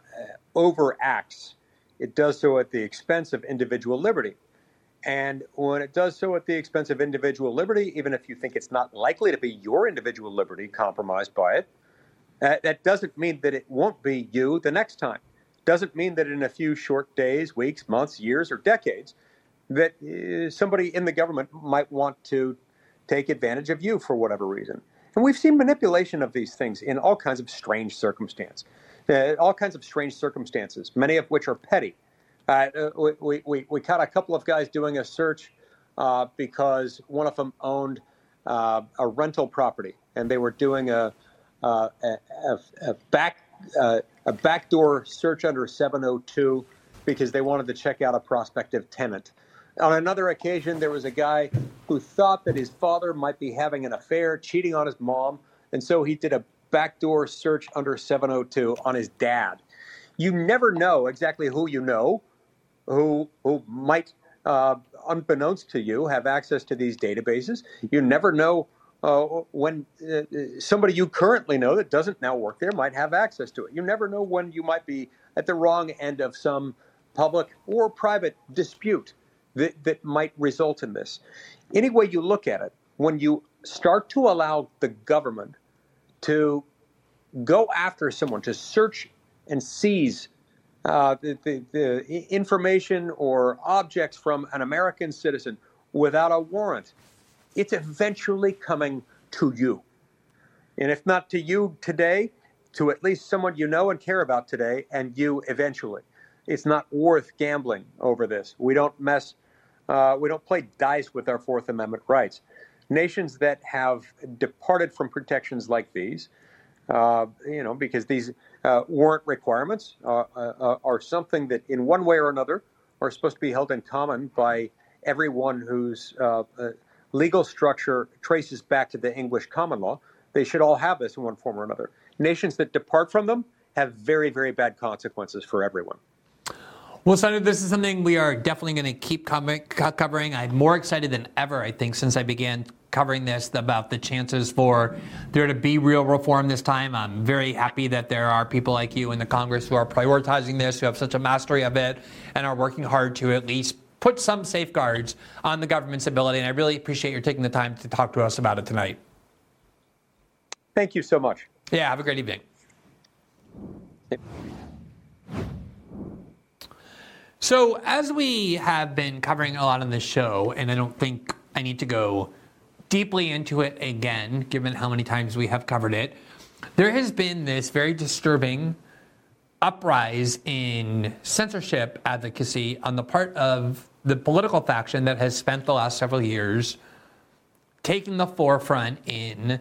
Speaker 2: overacts, it does so at the expense of individual liberty. And when it does so at the expense of individual liberty, even if you think it's not likely to be your individual liberty compromised by it, uh, that doesn't mean that it won't be you the next time doesn't mean that in a few short days, weeks, months, years, or decades, that uh, somebody in the government might want to take advantage of you for whatever reason. And we've seen manipulation of these things in all kinds of strange circumstances, uh, all kinds of strange circumstances, many of which are petty. Uh, we, we, we caught a couple of guys doing a search uh, because one of them owned uh, a rental property and they were doing a, uh, a, a, a back uh, a backdoor search under 702 because they wanted to check out a prospective tenant. On another occasion, there was a guy who thought that his father might be having an affair, cheating on his mom, and so he did a backdoor search under 702 on his dad. You never know exactly who you know, who who might, uh, unbeknownst to you, have access to these databases. You never know uh, when uh, somebody you currently know that doesn't now work there might have access to it. You never know when you might be at the wrong end of some public or private dispute that, that might result in this. Any way you look at it, when you start to allow the government to go after someone, to search and seize uh, the, the, the information or objects from an American citizen without a warrant, it's eventually coming to you. And if not to you today, to at least someone you know and care about today, and you eventually. It's not worth gambling over this. We don't mess, uh, we don't play dice with our Fourth Amendment rights. Nations that have departed from protections like these, uh, you know, because these uh, warrant requirements uh, uh, are something that, in one way or another, are supposed to be held in common by everyone who's uh, legal structure traces back to the English common law. They should all have this in one form or another. Nations that depart from them have very, very bad consequences for everyone.
Speaker 1: Well, Senator, this is something we are definitely going to keep covering. I'm more excited than ever, I think, since I began covering this about the chances for there to be real reform this time. I'm very happy that there are people like you in the Congress who are prioritizing this, who have such a mastery of it, and are working hard to at least put some safeguards on the government's ability. And I really appreciate your taking the time to talk to us about it tonight.
Speaker 2: Thank you so much.
Speaker 1: Yeah, have a great evening. So, as we have been covering a lot on this show, and I don't think I need to go deeply into it again, given how many times we have covered it, there has been this very disturbing uprise in censorship advocacy on the part of the political faction that has spent the last several years taking the forefront in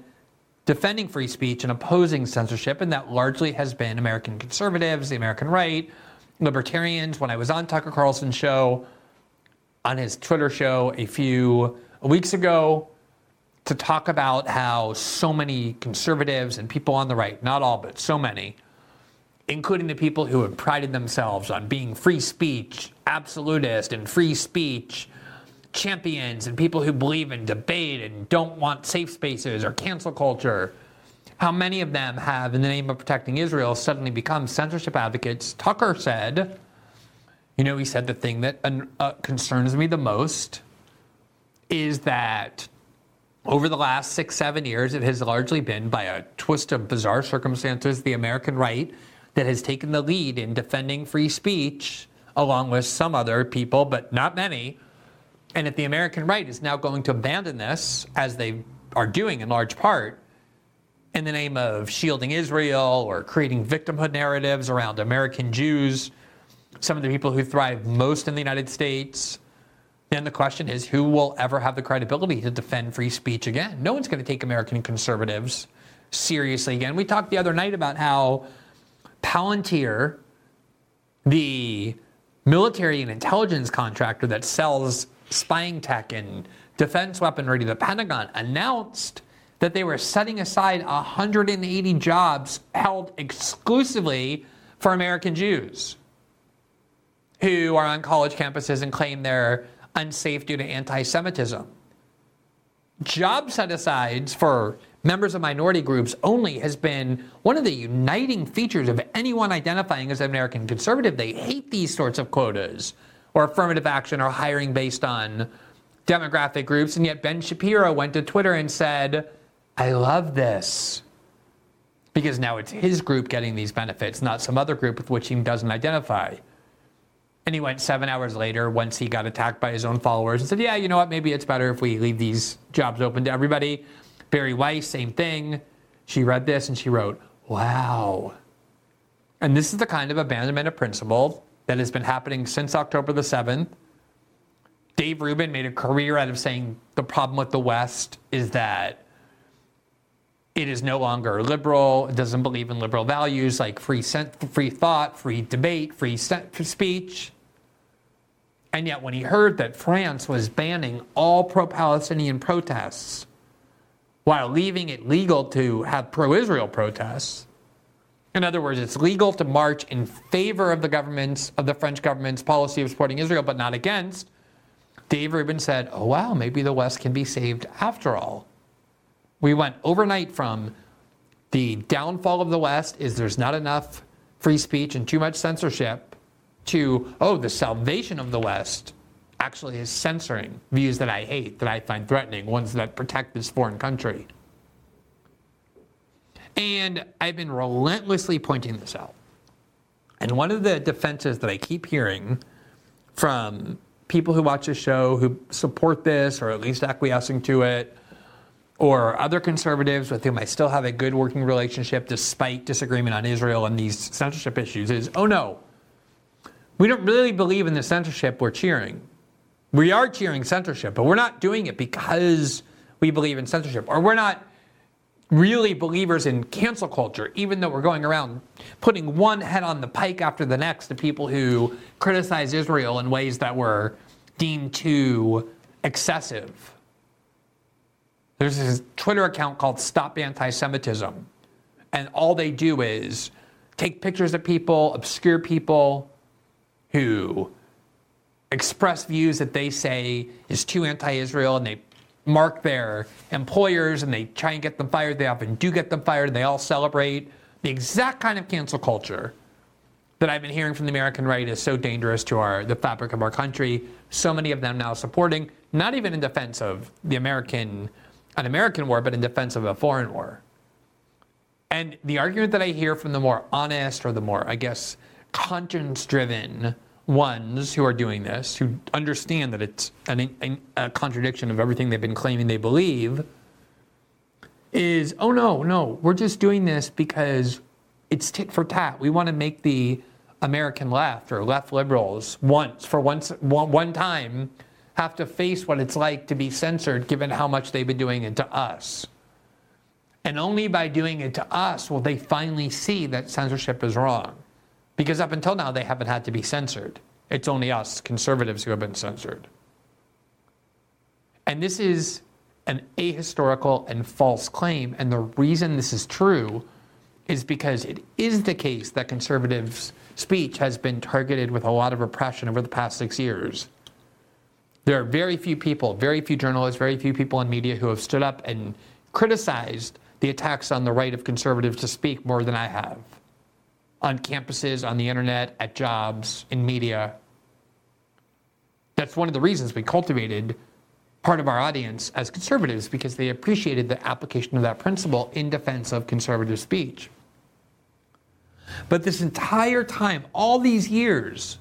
Speaker 1: defending free speech and opposing censorship, and that largely has been American conservatives, the American right, libertarians. When I was on Tucker Carlson's show, on his Twitter show a few weeks ago to talk about how so many conservatives and people on the right, not all, but so many, including the people who have prided themselves on being free speech, absolutist, and free speech champions, and people who believe in debate and don't want safe spaces or cancel culture, how many of them have, in the name of protecting Israel, suddenly become censorship advocates. Tucker said, you know, he said the thing that uh, concerns me the most is that over the last six, seven years, it has largely been by a twist of bizarre circumstances the American right that has taken the lead in defending free speech, along with some other people, but not many. And if the American right is now going to abandon this, as they are doing in large part, in the name of shielding Israel or creating victimhood narratives around American Jews, some of the people who thrive most in the United States, then the question is who will ever have the credibility to defend free speech again? No one's going to take American conservatives seriously again. We talked the other night about how Palantir, the military and intelligence contractor that sells spying tech and defense weaponry to the Pentagon, announced that they were setting aside 180 jobs held exclusively for American Jews who are on college campuses and claim they're unsafe due to anti Semitism. Job set asides for members of minority groups only has been one of the uniting features of anyone identifying as an American conservative. They hate these sorts of quotas or affirmative action or hiring based on demographic groups. And yet Ben Shapiro went to Twitter and said, I love this. Because now it's his group getting these benefits, not some other group with which he doesn't identify. And he went seven hours later, once he got attacked by his own followers, and said, Yeah, you know what? Maybe it's better if we leave these jobs open to everybody. Bari Weiss, same thing. She read this and she wrote, Wow. And this is the kind of abandonment of principle that has been happening since October the 7th. Dave Rubin made a career out of saying the problem with the West is that it is no longer liberal, it doesn't believe in liberal values like free, free thought, free debate, free speech. And yet, when he heard that France was banning all pro Palestinian protests while leaving it legal to have pro Israel protests, in other words, it's legal to march in favor of the government's, of the French government's policy of supporting Israel, but not against, Dave Rubin said, oh, wow, maybe the West can be saved after all. We went overnight from the downfall of the West is there's not enough free speech and too much censorship to, oh, the salvation of the West actually is censoring views that I hate, that I find threatening, ones that protect this foreign country. And I've been relentlessly pointing this out. And one of the defenses that I keep hearing from people who watch the show who support this or at least acquiescing to it, or other conservatives with whom I still have a good working relationship despite disagreement on Israel and these censorship issues is oh no, we don't really believe in the censorship we're cheering. We are cheering censorship, but we're not doing it because we believe in censorship, or we're not really believers in cancel culture, even though we're going around putting one head on the pike after the next to people who criticize Israel in ways that were deemed too excessive. There's this Twitter account called Stop Anti Semitism, and all they do is take pictures of people, obscure people, who express views that they say is too anti-Israel, and they mark their employers and they try and get them fired. They often do get them fired. And they all celebrate the exact kind of cancel culture that I've been hearing from the American right is so dangerous to our the fabric of our country. So many of them now supporting, not even in defense of the American an American war, but in defense of a foreign war. And the argument that I hear from the more honest or the more, I guess, conscience driven ones who are doing this, who understand that it's an, a contradiction of everything they've been claiming they believe, is oh no, no, we're just doing this because it's tit for tat. We want to make the American left or left liberals once, for once, one, one time, have to face what it's like to be censored given how much they've been doing it to us. And only by doing it to us will they finally see that censorship is wrong. Because up until now, they haven't had to be censored. It's only us, conservatives, who have been censored. And this is an ahistorical and false claim. And the reason this is true is because it is the case that conservatives' speech has been targeted with a lot of repression over the past six years. There are very few people, very few journalists, very few people in media who have stood up and criticized the attacks on the right of conservatives to speak more than I have. On campuses, on the internet, at jobs, in media. That's one of the reasons we cultivated part of our audience as conservatives because they appreciated the application of that principle in defense of conservative speech. But this entire time, all these years,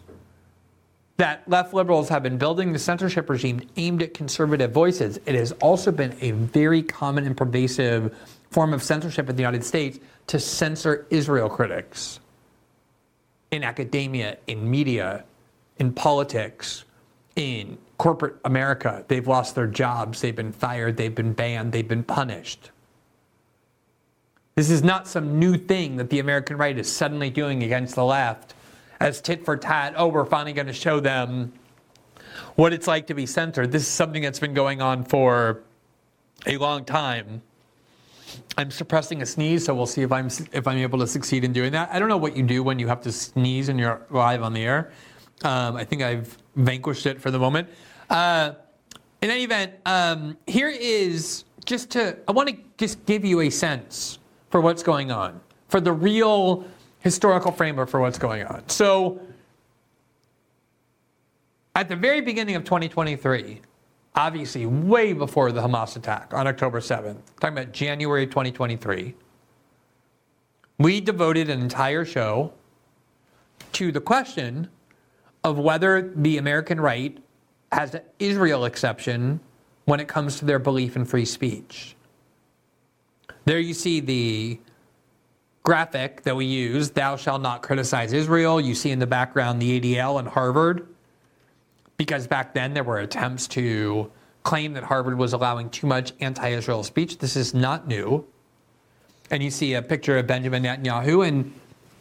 Speaker 1: that left liberals have been building the censorship regime aimed at conservative voices, it has also been a very common and pervasive form of censorship in the United States to censor Israel critics in academia, in media, in politics, in corporate America. They've lost their jobs, they've been fired, they've been banned, they've been punished. This is not some new thing that the American right is suddenly doing against the left as tit for tat. Oh, we're finally going to show them what it's like to be censored. This is something that's been going on for a long time. I'm suppressing a sneeze, so we'll see if I'm if I'm able to succeed in doing that. I don't know what you do when you have to sneeze and you're live on the air. Um, I think I've vanquished it for the moment. Uh, in any event, um, here is just to I want to just give you a sense for what's going on, for the real historical framework for what's going on. So, at the very beginning of 2023, obviously way before the Hamas attack on October 7th, talking about January 2023, we devoted an entire show to the question of whether the American right has an Israel exception when it comes to their belief in free speech. There you see the graphic that we use, thou shalt not criticize Israel. You see in the background the ADL and Harvard, because back then there were attempts to claim that Harvard was allowing too much anti Israel speech. This is not new. And you see a picture of Benjamin Netanyahu, and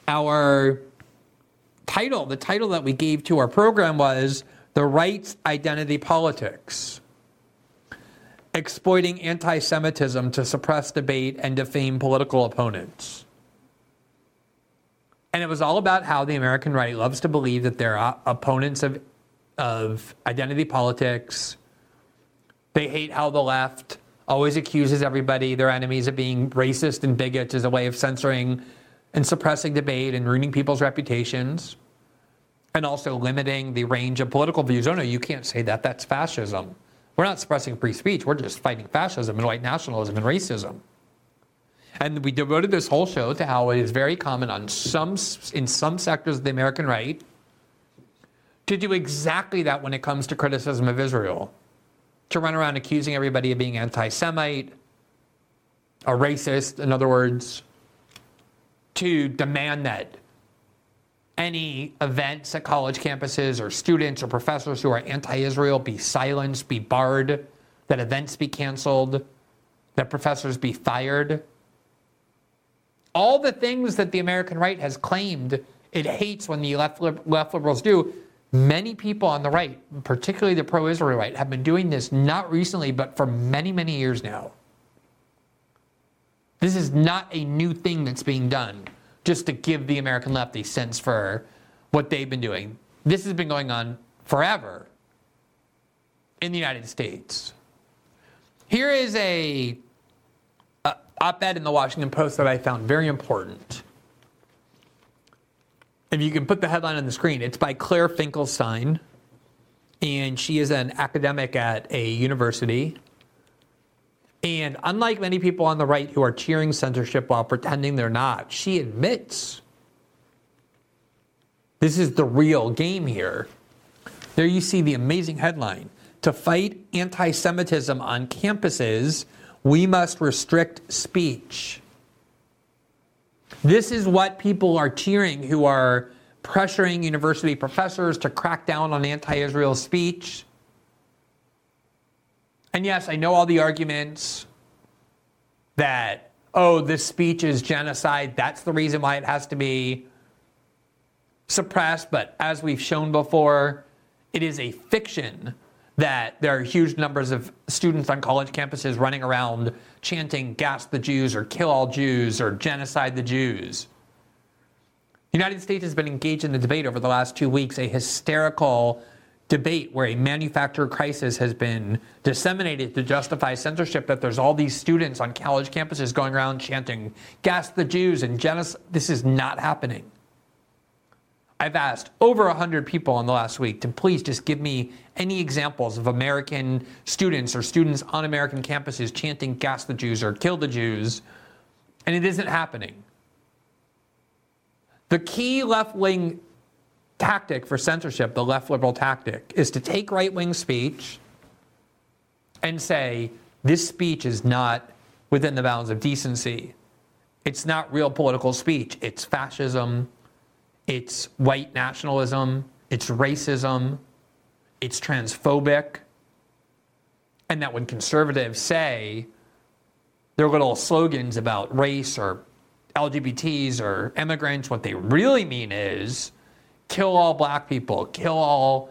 Speaker 1: our title, the title that we gave to our program was The Right's Identity Politics exploiting anti Semitism to suppress debate and defame political opponents. And it was all about how the American right loves to believe that they're opponents of, of identity politics. They hate how the left always accuses everybody, their enemies, of being racist and bigots as a way of censoring and suppressing debate and ruining people's reputations. And also limiting the range of political views. Oh, no, you can't say that. That's fascism. We're not suppressing free speech. We're just fighting fascism and white nationalism and racism. And we devoted this whole show to how it is very common on some, in some sectors of the American right to do exactly that when it comes to criticism of Israel. To run around accusing everybody of being anti Semite, a racist, in other words, to demand that any events at college campuses or students or professors who are anti Israel be silenced, be barred, that events be canceled, that professors be fired. All the things that the American right has claimed it hates when the left, left liberals do, many people on the right, particularly the pro Israel right, have been doing this not recently, but for many, many years now. This is not a new thing that's being done just to give the American left a sense for what they've been doing. This has been going on forever in the United States. Here is a, a op-ed in the Washington Post that I found very important. If you can put the headline on the screen, it's by Claire Finkelstein, and she is an academic at a university and unlike many people on the right who are cheering censorship while pretending they're not, she admits this is the real game here. There you see the amazing headline To fight anti Semitism on campuses, we must restrict speech. This is what people are cheering who are pressuring university professors to crack down on anti Israel speech. And yes, I know all the arguments that, oh, this speech is genocide. That's the reason why it has to be suppressed. But as we've shown before, it is a fiction that there are huge numbers of students on college campuses running around chanting gas the Jews or kill all Jews or genocide the Jews. The United States has been engaged in a debate over the last two weeks, a hysterical debate where a manufacturer crisis has been disseminated to justify censorship that there's all these students on college campuses going around chanting gas the Jews and genocide. This is not happening. I've asked over 100 people in the last week to please just give me any examples of American students or students on American campuses chanting gas the Jews or kill the Jews, and it isn't happening. The key left wing tactic for censorship, the left liberal tactic, is to take right wing speech and say, this speech is not within the bounds of decency. It's not real political speech. It's fascism. It's white nationalism. It's racism. It's transphobic. And that when conservatives say their little slogans about race or LGBTs or immigrants, what they really mean is kill all black people, kill all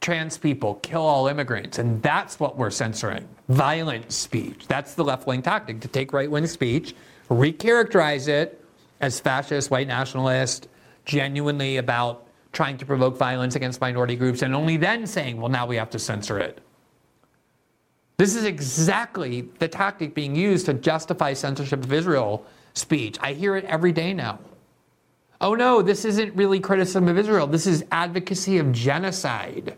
Speaker 1: trans people, kill all immigrants. And that's what we're censoring violent speech. That's the left wing tactic to take right wing speech, recharacterize it as fascist, white nationalist, genuinely about trying to provoke violence against minority groups, and only then saying, well, now we have to censor it. This is exactly the tactic being used to justify censorship of Israel speech. I hear it every day now. Oh no, this isn't really criticism of Israel. This is advocacy of genocide.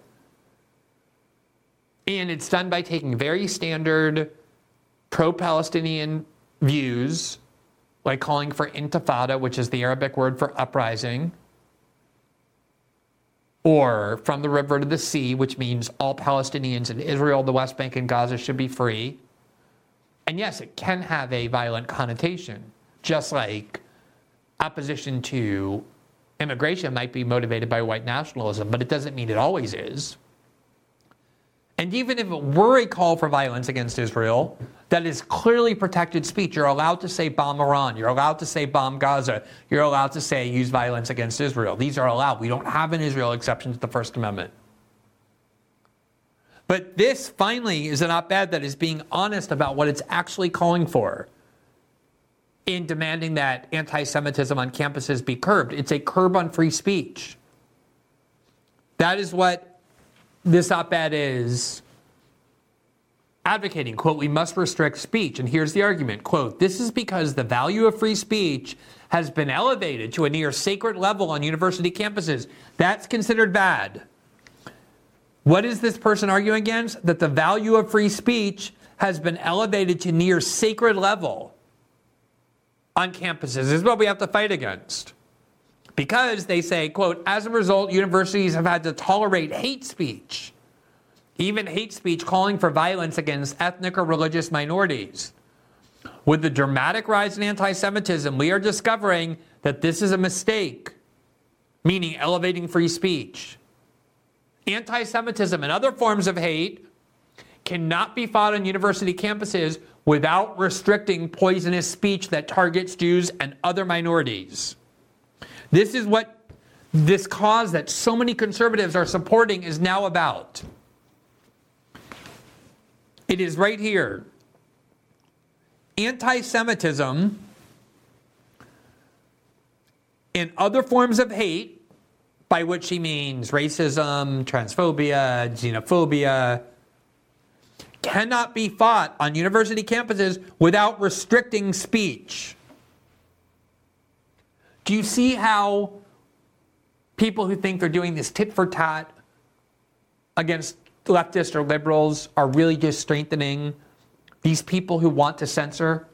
Speaker 1: And it's done by taking very standard pro Palestinian views, like calling for intifada, which is the Arabic word for uprising, or from the river to the sea, which means all Palestinians in Israel, the West Bank, and Gaza should be free. And yes, it can have a violent connotation, just like opposition to immigration might be motivated by white nationalism, but it doesn't mean it always is. And even if it were a call for violence against Israel, that is clearly protected speech. You're allowed to say bomb Iran. You're allowed to say bomb Gaza. You're allowed to say use violence against Israel. These are allowed. We don't have an Israel exception to the First Amendment. But this finally is an op ed that is being honest about what it's actually calling for in demanding that anti Semitism on campuses be curbed. It's a curb on free speech. That is what this op ed is advocating. Quote, we must restrict speech. And here's the argument quote, this is because the value of free speech has been elevated to a near sacred level on university campuses. That's considered bad. What is this person arguing against? That the value of free speech has been elevated to near sacred level on campuses. This is what we have to fight against. Because they say, quote, as a result, universities have had to tolerate hate speech, even hate speech calling for violence against ethnic or religious minorities. With the dramatic rise in anti Semitism, we are discovering that this is a mistake, meaning elevating free speech. Anti Semitism and other forms of hate cannot be fought on university campuses without restricting poisonous speech that targets Jews and other minorities. This is what this cause that so many conservatives are supporting is now about. It is right here. Anti Semitism and other forms of hate, by which he means racism, transphobia, xenophobia, cannot be fought on university campuses without restricting speech. Do you see how people who think they're doing this tit for tat against leftists or liberals are really just strengthening these people who want to censor?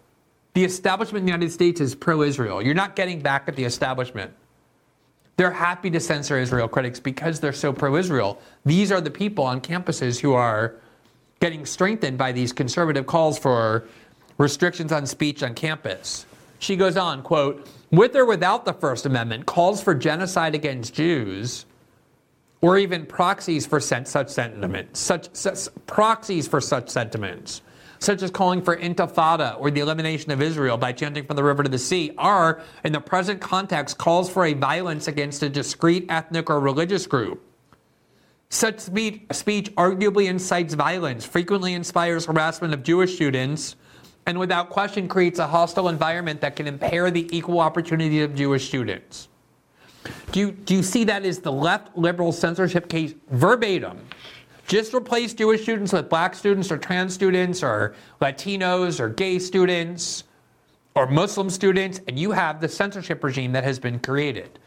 Speaker 1: The establishment in the United States is pro Israel. You're not getting back at the establishment. They're happy to censor Israel critics because they're so pro Israel. These are the people on campuses who are getting strengthened by these conservative calls for restrictions on speech on campus. She goes on, quote, with or without the First Amendment, calls for genocide against Jews or even proxies for such sentiments, such, such proxies for such sentiments, such as calling for intifada or the elimination of Israel by chanting from the river to the sea, are, in the present context, calls for a violence against a discrete ethnic or religious group. Such speech, speech arguably incites violence, frequently inspires harassment of Jewish students, and without question creates a hostile environment that can impair the equal opportunity of Jewish students. Do you, do you see that as the left liberal censorship case verbatim? Just replace Jewish students with black students or trans students or Latinos or gay students or Muslim students, and you have the censorship regime that has been created.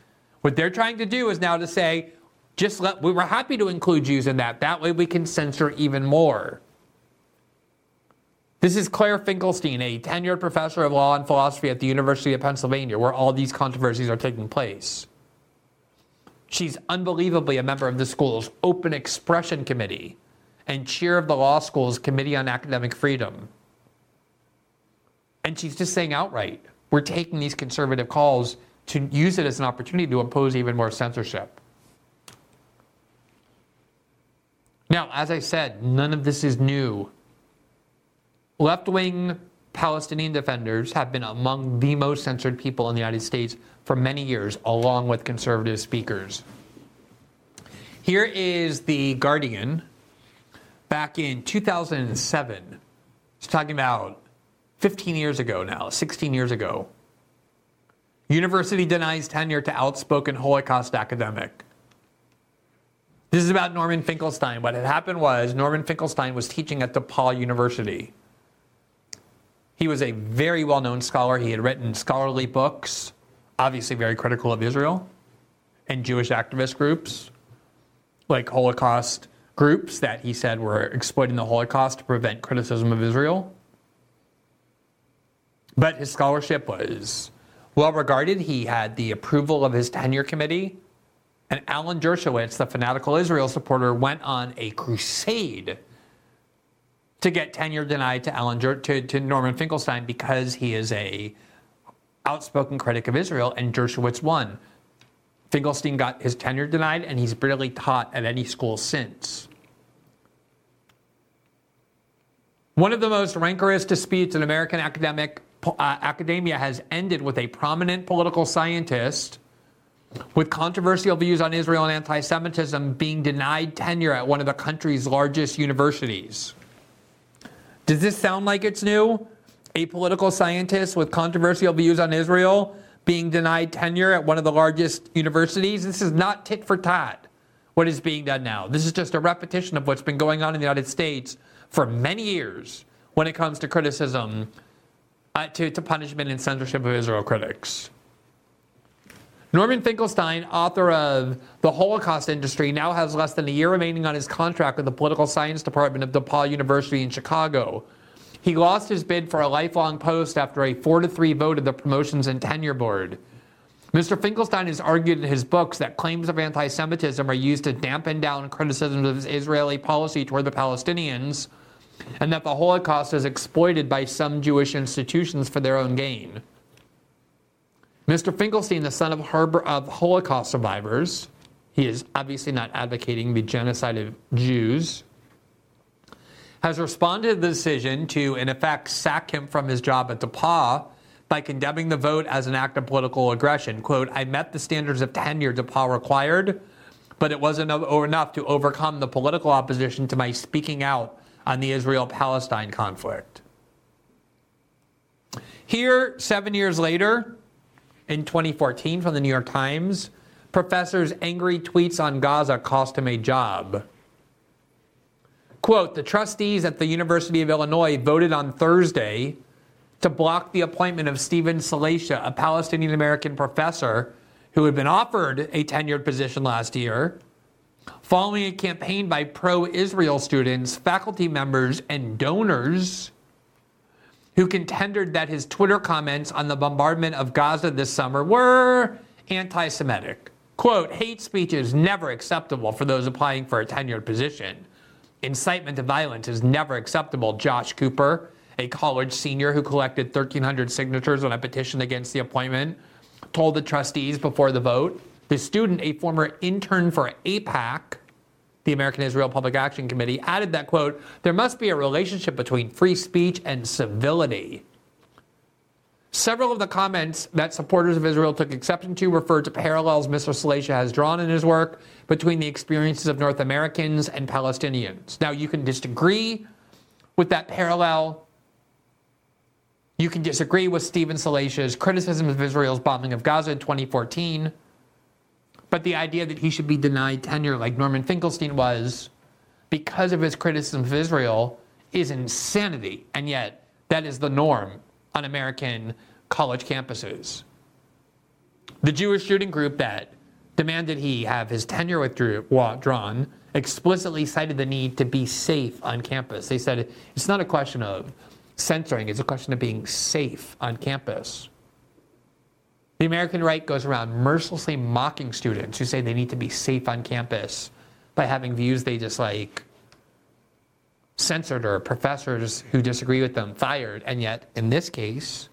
Speaker 1: What they're trying to do is now to say, just let, we were happy to include Jews in that. That way we can censor even more. This is Claire Finkelstein, a tenured professor of law and philosophy at the University of Pennsylvania, where all these controversies are taking place. She's unbelievably a member of the school's Open Expression Committee and chair of the law school's Committee on Academic Freedom. And she's just saying outright, we're taking these conservative calls to use it as an opportunity to impose even more censorship. Now, as I said, none of this is new. Left wing Palestinian defenders have been among the most censored people in the United States for many years, along with conservative speakers. Here is The Guardian back in 2007. It's talking about 15 years ago now, 16 years ago. University denies tenure to outspoken Holocaust academic. This is about Norman Finkelstein. What had happened was Norman Finkelstein was teaching at DePaul University. He was a very well known scholar. He had written scholarly books, obviously very critical of Israel and Jewish activist groups, like Holocaust groups that he said were exploiting the Holocaust to prevent criticism of Israel. But his scholarship was well regarded. He had the approval of his tenure committee. And Alan Dershowitz, the fanatical Israel supporter, went on a crusade to get tenure denied to Alan to, to Norman Finkelstein because he is a outspoken critic of Israel, and Dershowitz won. Finkelstein got his tenure denied, and he's barely taught at any school since. One of the most rancorous disputes in American academic uh, academia has ended with a prominent political scientist with controversial views on Israel and anti Semitism being denied tenure at one of the country's largest universities. Does this sound like it's new? A political scientist with controversial views on Israel being denied tenure at one of the largest universities? This is not tit for tat what is being done now. This is just a repetition of what's been going on in the United States for many years when it comes to criticism, uh, to, to punishment and censorship of Israel critics. Norman Finkelstein, author of The Holocaust Industry, now has less than a year remaining on his contract with the Political Science Department of DePaul University in Chicago. He lost his bid for a lifelong post after a 4 to 3 vote of the Promotions and Tenure Board. Mr. Finkelstein has argued in his books that claims of anti Semitism are used to dampen down criticisms of Israeli policy toward the Palestinians, and that the Holocaust is exploited by some Jewish institutions for their own gain. Mr. Finkelstein, the son of, Harbor, of Holocaust survivors, he is obviously not advocating the genocide of Jews, has responded to the decision to, in effect, sack him from his job at DePaul by condemning the vote as an act of political aggression. Quote, I met the standards of tenure DePaul required, but it wasn't enough to overcome the political opposition to my speaking out on the Israel Palestine conflict. Here, seven years later, in 2014 from the New York Times. Professor's angry tweets on Gaza cost him a job. Quote The trustees at the University of Illinois voted on Thursday to block the appointment of Steven Salaita, a Palestinian American professor who had been offered a tenured position last year, following a campaign by pro Israel students, faculty members, and donors who contended that his Twitter comments on the bombardment of Gaza this summer were anti Semitic. Quote, hate speech is never acceptable for those applying for a tenured position. Incitement to violence is never acceptable, Josh Cooper, a college senior who collected 1,300 signatures on a petition against the appointment, told the trustees before the vote. The student, a former intern for AIPAC, the American Israel Public Action Committee, added that, quote, there must be a relationship between free speech and civility. Several of the comments that supporters of Israel took exception to referred to parallels Mr. Salaita has drawn in his work between the experiences of North Americans and Palestinians. Now, you can disagree with that parallel. You can disagree with Steven Salaita's criticism of Israel's bombing of Gaza in 2014. But the idea that he should be denied tenure, like Norman Finkelstein was, because of his criticism of Israel, is insanity. And yet, that is the norm on American college campuses. The Jewish student group that demanded he have his tenure withdrawn explicitly cited the need to be safe on campus. They said it's not a question of censoring, it's a question of being safe on campus. The American right goes around mercilessly mocking students who say they need to be safe on campus by having views they dislike censored or professors who disagree with them fired. And yet, in this case,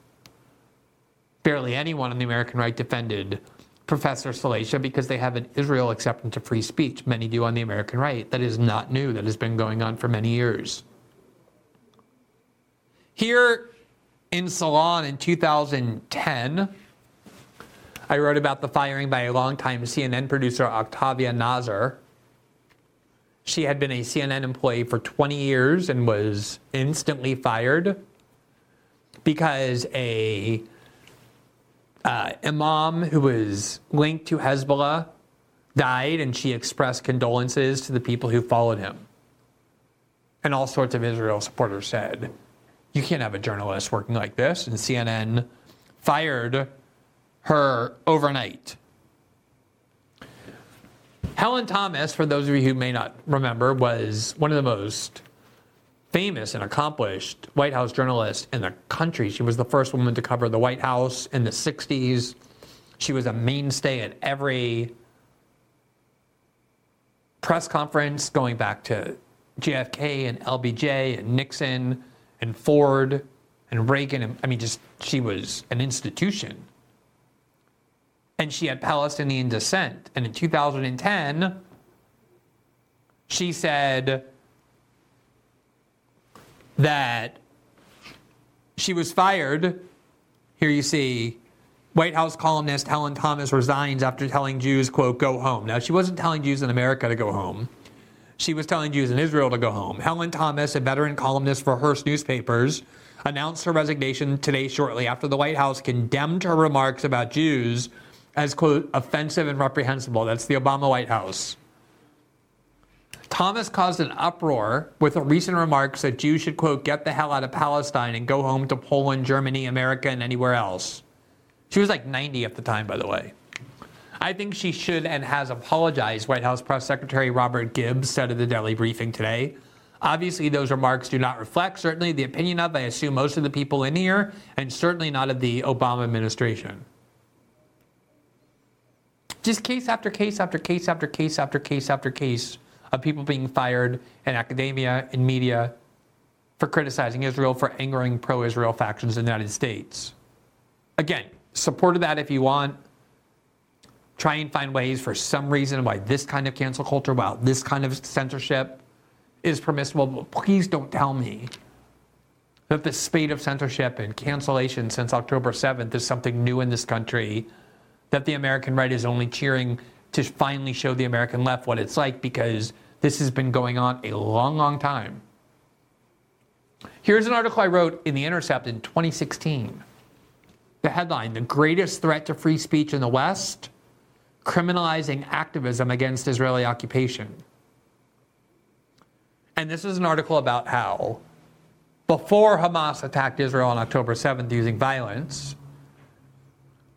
Speaker 1: barely anyone on the American right defended Professor Salaita because they have an Israel acceptance of free speech. Many do on the American right. That is not new, that has been going on for many years. Here in Salon in 2010, I wrote about the firing by a longtime CNN producer, Octavia Nasr, she had been a CNN employee for 20 years and was instantly fired because a uh, imam who was linked to Hezbollah died, and she expressed condolences to the people who followed him. And all sorts of Israel supporters said, "You can't have a journalist working like this." And CNN fired her overnight. Helen Thomas, for those of you who may not remember, was one of the most famous and accomplished White House journalists in the country. She was the first woman to cover the White House in the 60s. She was a mainstay at every press conference going back to JFK and LBJ and Nixon and Ford and Reagan. I mean, just she was an institution and she had Palestinian descent. And in 2010, she said that she was fired. Here you see White House columnist Helen Thomas resigns after telling Jews, quote, go home. Now, she wasn't telling Jews in America to go home. She was telling Jews in Israel to go home. Helen Thomas, a veteran columnist for Hearst newspapers, announced her resignation today shortly after the White House condemned her remarks about Jews as, quote, offensive and reprehensible. That's the Obama White House. Thomas caused an uproar with recent remarks that Jews should, quote, get the hell out of Palestine and go home to Poland, Germany, America, and anywhere else. She was like 90 at the time, by the way. I think she should and has apologized, White House Press Secretary Robert Gibbs said at the Daily Briefing today. Obviously, those remarks do not reflect certainly the opinion of, I assume, most of the people in here, and certainly not of the Obama administration. Just case after case after case after case after case after case of people being fired in academia, and media, for criticizing Israel, for angering pro Israel factions in the United States. Again, support of that if you want. Try and find ways for some reason why this kind of cancel culture, why this kind of censorship is permissible. But please don't tell me that the spate of censorship and cancellation since October 7th is something new in this country that the American right is only cheering to finally show the American left what it's like because this has been going on a long, long time. Here's an article I wrote in The Intercept in 2016. The headline The Greatest Threat to Free Speech in the West Criminalizing Activism Against Israeli Occupation. And this is an article about how, before Hamas attacked Israel on October 7th using violence,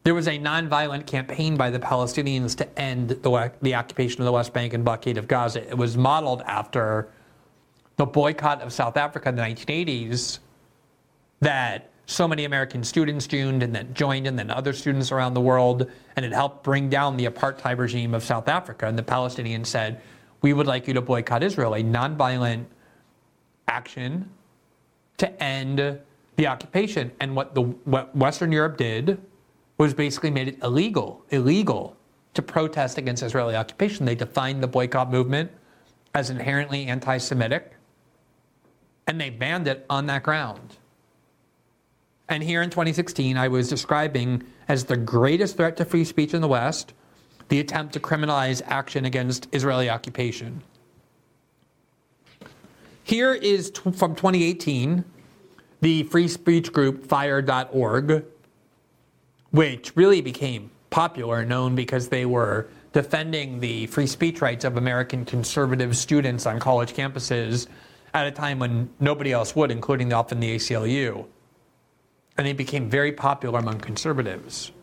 Speaker 1: there was a nonviolent campaign by the Palestinians to end the, the occupation of the West Bank and blockade of Gaza. It was modeled after the boycott of South Africa in the 1980s that so many American students joined and then joined and then other students around the world and it helped bring down the apartheid regime of South Africa and the Palestinians said we would like you to boycott Israel a nonviolent action to end the occupation and what the what Western Europe did was basically made it illegal, illegal to protest against Israeli occupation. They defined the boycott movement as inherently anti Semitic, and they banned it on that ground. And here in 2016, I was describing as the greatest threat to free speech in the West the attempt to criminalize action against Israeli occupation. Here is t- from 2018 the free speech group fire.org, which really became popular, and known because they were defending the free speech rights of American conservative students on college campuses at a time when nobody else would, including often the ACLU. And they became very popular among conservatives.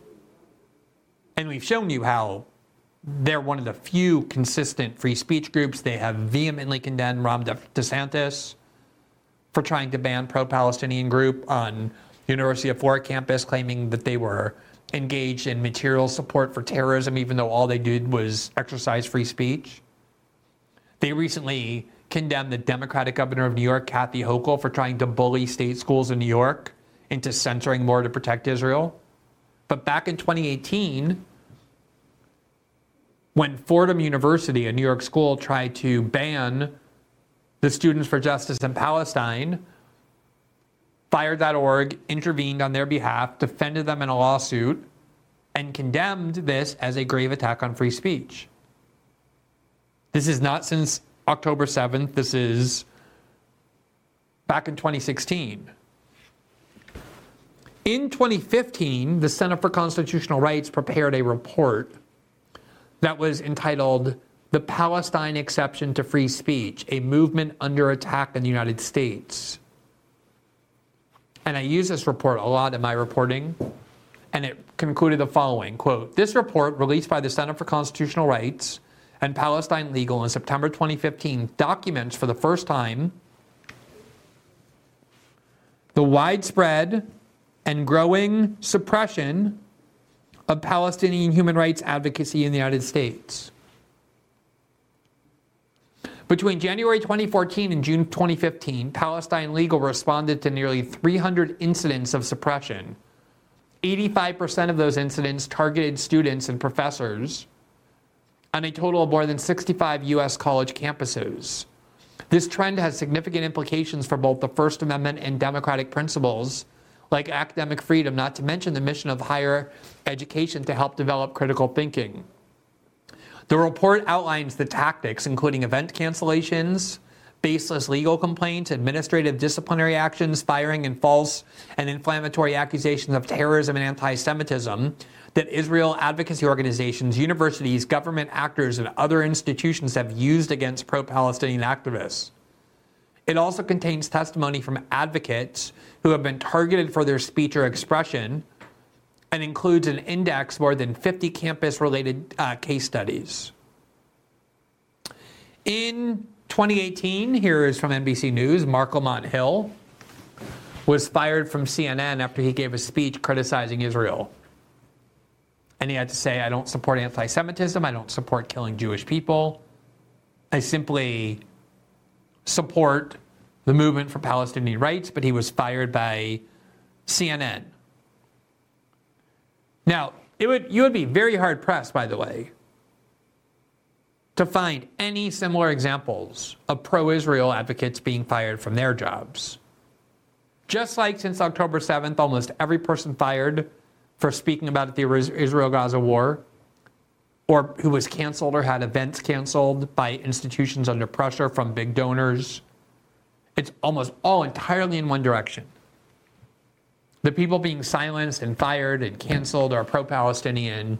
Speaker 1: And we've shown you how they're one of the few consistent free speech groups. They have vehemently condemned Ron DeSantis for trying to ban pro-Palestinian group on University of Florida campus, claiming that they were engaged in material support for terrorism, even though all they did was exercise free speech. They recently condemned the Democratic governor of New York, Kathy Hochul, for trying to bully state schools in New York into censoring more to protect Israel. But back in 2018, when Fordham University, a New York school, tried to ban the Students for Justice in Palestine, Fire.org intervened on their behalf, defended them in a lawsuit, and condemned this as a grave attack on free speech. This is not since October 7th, this is back in 2016. In 2015, the Center for Constitutional Rights prepared a report that was entitled The Palestine Exception to Free Speech, a Movement Under Attack in the United States and I use this report a lot in my reporting, and it concluded the following quote, This report, released by the Center for Constitutional Rights and Palestine Legal in September 2015, documents for the first time the widespread and growing suppression of Palestinian human rights advocacy in the United States. Between January 2014 and June 2015, Palestine Legal responded to nearly 300 incidents of suppression. 85% of those incidents targeted students and professors on a total of more than 65 U.S. college campuses. This trend has significant implications for both the First Amendment and democratic principles, like academic freedom, not to mention the mission of higher education to help develop critical thinking. The report outlines the tactics, including event cancellations, baseless legal complaints, administrative disciplinary actions, firing, and false and inflammatory accusations of terrorism and anti Semitism that Israel advocacy organizations, universities, government actors, and other institutions have used against pro Palestinian activists. It also contains testimony from advocates who have been targeted for their speech or expression and includes an index more than 50 campus related uh, case studies. In 2018, here is from NBC News Marc Lamont Hill was fired from CNN after he gave a speech criticizing Israel. And he had to say, I don't support anti Semitism, I don't support killing Jewish people. I simply support the movement for Palestinian rights, but he was fired by CNN. Now, it would, you would be very hard pressed, by the way, to find any similar examples of pro Israel advocates being fired from their jobs. Just like since October 7th, almost every person fired for speaking about the Israel Gaza war, or who was canceled or had events canceled by institutions under pressure from big donors, it's almost all entirely in one direction the people being silenced and fired and canceled are pro Palestinian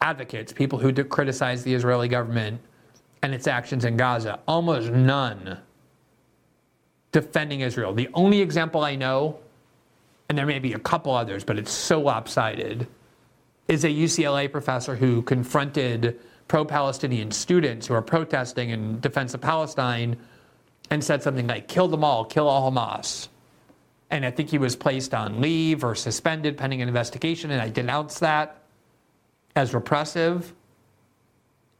Speaker 1: advocates, people who criticize the Israeli government and its actions in Gaza. Almost none defending Israel. The only example I know, and there may be a couple others, but it's so lopsided, is a UCLA professor who confronted pro Palestinian students who are protesting in defense of Palestine and said something like, kill them all, kill all Hamas and I think he was placed on leave or suspended pending an investigation, and I denounced that as repressive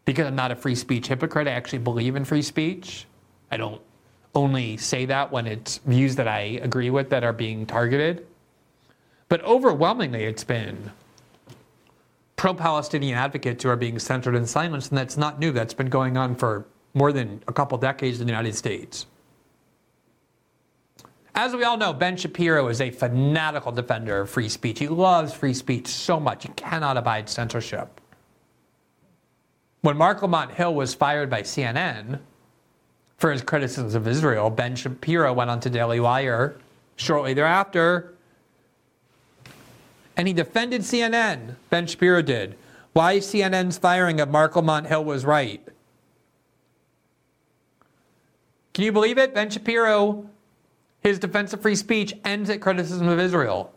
Speaker 1: because I'm not a free speech hypocrite. I actually believe in free speech. I don't only say that when it's views that I agree with that are being targeted. But overwhelmingly, it's been pro Palestinian advocates who are being censored and silenced, and that's not new. That's been going on for more than a couple decades in the United States. As we all know, Ben Shapiro is a fanatical defender of free speech. He loves free speech so much, he cannot abide censorship. When Marc Lamont Hill was fired by CNN for his criticisms of Israel, Ben Shapiro went on to Daily Wire shortly thereafter and he defended CNN. Ben Shapiro did. Why CNN's firing of Marc Lamont Hill was right. Can you believe it? Ben Shapiro, his defense of free speech ends at criticism of Israel,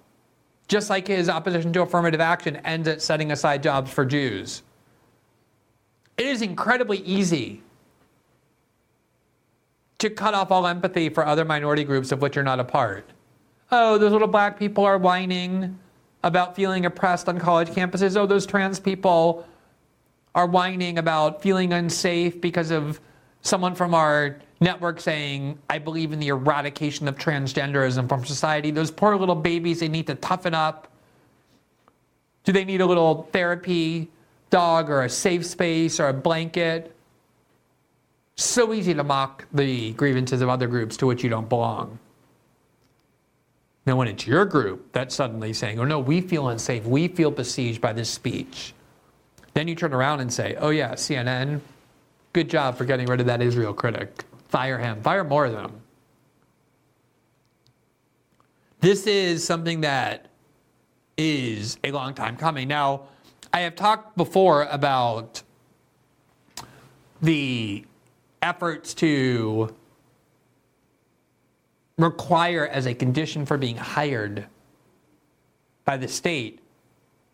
Speaker 1: just like his opposition to affirmative action ends at setting aside jobs for Jews. It is incredibly easy to cut off all empathy for other minority groups of which you're not a part. Oh, those little black people are whining about feeling oppressed on college campuses. Oh, those trans people are whining about feeling unsafe because of someone from our network saying, I believe in the eradication of transgenderism from society. Those poor little babies, they need to toughen up. Do they need a little therapy dog or a safe space or a blanket? So easy to mock the grievances of other groups to which you don't belong. Now, when it's your group that's suddenly saying, oh no, we feel unsafe, we feel besieged by this speech, then you turn around and say, oh yeah, CNN, good job for getting rid of that Israel critic. Fire him, fire more of them. This is something that is a long time coming. Now, I have talked before about the efforts to require as a condition for being hired by the state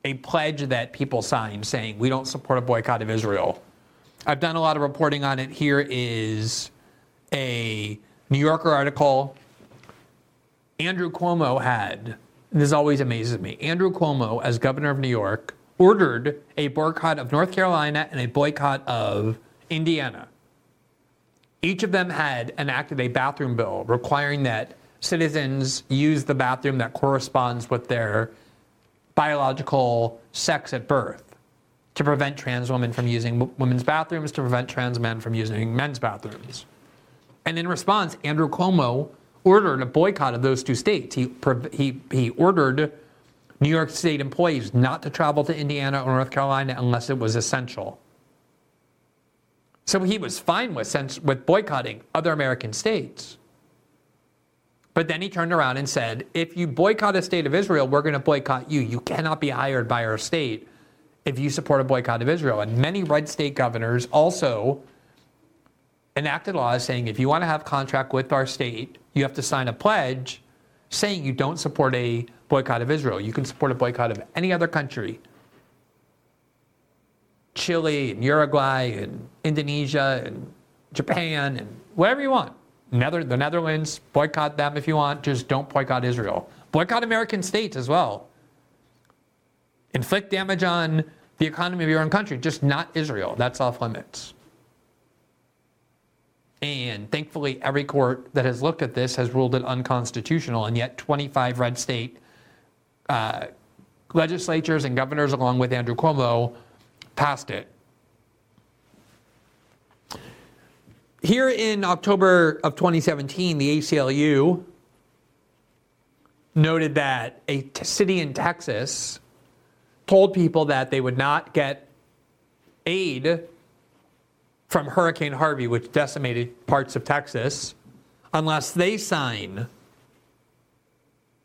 Speaker 1: a pledge that people sign saying we don't support a boycott of Israel. I've done a lot of reporting on it. Here is a New Yorker article. Andrew Cuomo had, this always amazes me, Andrew Cuomo, as governor of New York, ordered a boycott of North Carolina and a boycott of Indiana. Each of them had enacted a bathroom bill requiring that citizens use the bathroom that corresponds with their biological sex at birth to prevent trans women from using women's bathrooms, to prevent trans men from using men's bathrooms. And in response, Andrew Cuomo ordered a boycott of those two states. He, he, he ordered New York State employees not to travel to Indiana or North Carolina unless it was essential. So he was fine with, with boycotting other American states. But then he turned around and said, if you boycott a state of Israel, we're going to boycott you. You cannot be hired by our state if you support a boycott of Israel. And many red state governors also enacted laws saying if you want to have contract with our state, you have to sign a pledge saying you don't support a boycott of Israel. You can support a boycott of any other country Chile and Uruguay and Indonesia and Japan and whatever you want. Nether, the Netherlands, boycott them if you want, just don't boycott Israel. Boycott American states as well. Inflict damage on the economy of your own country, just not Israel. That's off limits. And thankfully, every court that has looked at this has ruled it unconstitutional, and yet 25 red state uh, legislatures and governors, along with Andrew Cuomo, passed it. Here in October of 2017, the ACLU noted that a t- city in Texas told people that they would not get aid from Hurricane Harvey, which decimated parts of Texas, unless they sign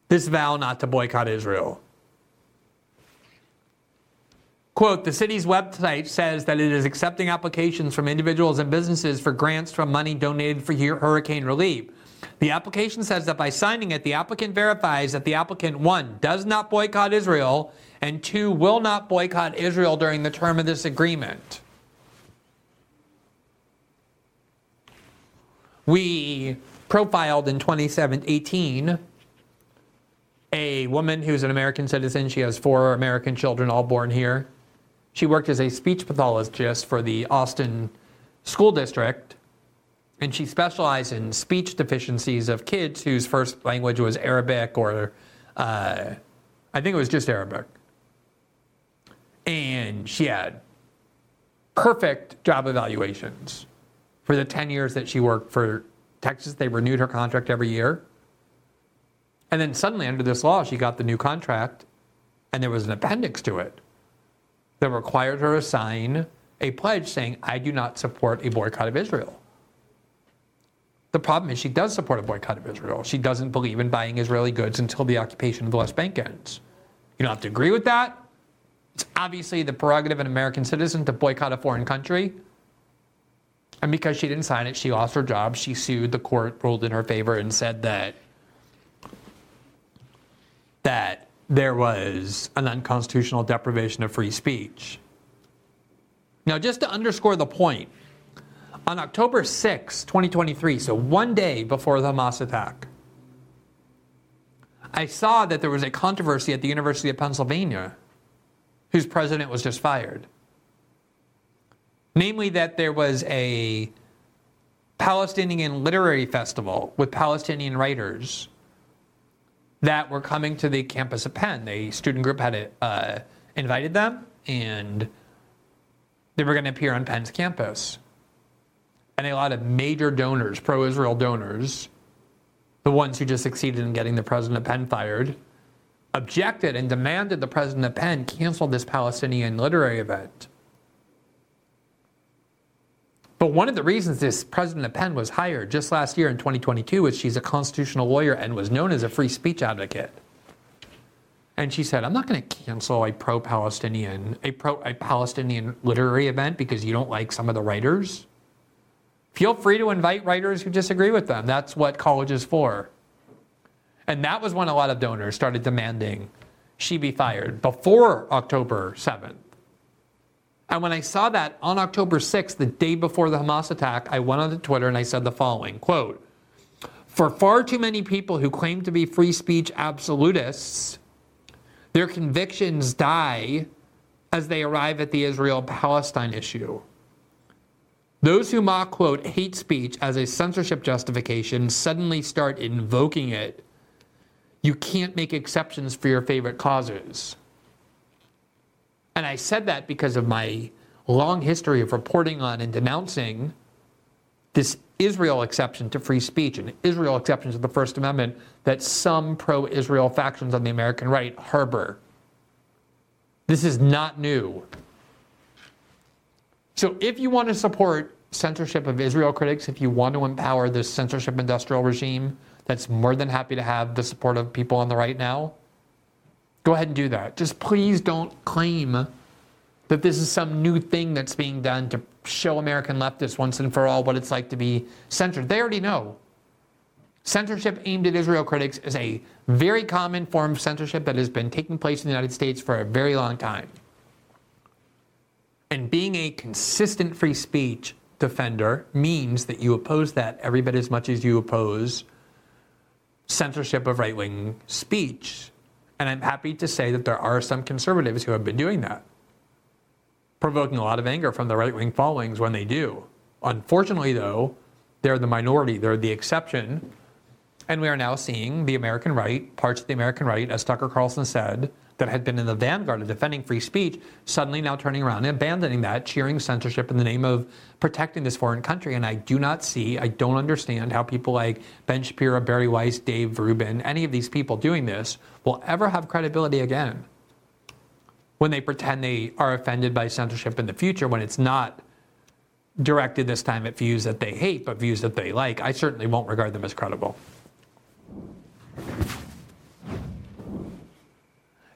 Speaker 1: this vow not to boycott Israel. Quote, the city's website says that it is accepting applications from individuals and businesses for grants from money donated for hurricane relief. The application says that by signing it, the applicant verifies that the applicant, one, does not boycott Israel, and two, will not boycott Israel during the term of this agreement. We profiled in 2018 a woman who's an American citizen. She has four American children, all born here. She worked as a speech pathologist for the Austin School District, and she specialized in speech deficiencies of kids whose first language was Arabic or uh, I think it was just Arabic. And she had perfect job evaluations for the 10 years that she worked for Texas. They renewed her contract every year. And then suddenly, under this law, she got the new contract, and there was an appendix to it that required her to sign a pledge saying, I do not support a boycott of Israel. The problem is she does support a boycott of Israel. She doesn't believe in buying Israeli goods until the occupation of the West Bank ends. You don't have to agree with that. It's obviously the prerogative of an American citizen to boycott a foreign country. And because she didn't sign it, she lost her job. She sued. The court ruled in her favor and said that that there was an unconstitutional deprivation of free speech. Now, just to underscore the point, on October 6, 2023, so one day before the Hamas attack, I saw that there was a controversy at the University of Pennsylvania whose president was just fired. Namely, that there was a Palestinian literary festival with Palestinian writers that were coming to the campus of Penn. The student group had uh, invited them, and they were going to appear on Penn's campus. And a lot of major donors, pro Israel donors, the ones who just succeeded in getting the president of Penn fired, objected and demanded the president of Penn cancel this Palestinian literary event. But one of the reasons this president Penn was hired just last year in 2022 is she's a constitutional lawyer and was known as a free speech advocate. And she said, "I'm not going to cancel a pro-Palestinian, a pro a Palestinian literary event because you don't like some of the writers. Feel free to invite writers who disagree with them. That's what college is for." And that was when a lot of donors started demanding she be fired before October 7th. And when I saw that on October 6th, the day before the Hamas attack, I went onto Twitter and I said the following quote, For far too many people who claim to be free speech absolutists, their convictions die as they arrive at the Israel Palestine issue. Those who mock, quote, hate speech as a censorship justification suddenly start invoking it. You can't make exceptions for your favorite causes. And I said that because of my long history of reporting on and denouncing this Israel exception to free speech and Israel exception to the First Amendment that some pro Israel factions on the American right harbor. This is not new. So if you want to support censorship of Israel critics, if you want to empower this censorship industrial regime that's more than happy to have the support of people on the right now, Go ahead and do that. Just please don't claim that this is some new thing that's being done to show American leftists once and for all what it's like to be censored. They already know. Censorship aimed at Israel critics is a very common form of censorship that has been taking place in the United States for a very long time. And being a consistent free speech defender means that you oppose that every bit as much as you oppose censorship of right wing speech and I'm happy to say that there are some conservatives who have been doing that, provoking a lot of anger from the right wing followings when they do. Unfortunately, though, they're the minority, they're the exception. And we are now seeing the American right, parts of the American right, as Tucker Carlson said, that had been in the vanguard of defending free speech, suddenly now turning around and abandoning that, cheering censorship in the name of protecting this foreign country. And I do not see, I don't understand how people like Ben Shapiro, Bari Weiss, Dave Rubin, any of these people doing this will ever have credibility again when they pretend they are offended by censorship in the future when it's not directed this time at views that they hate, but views that they like. I certainly won't regard them as credible.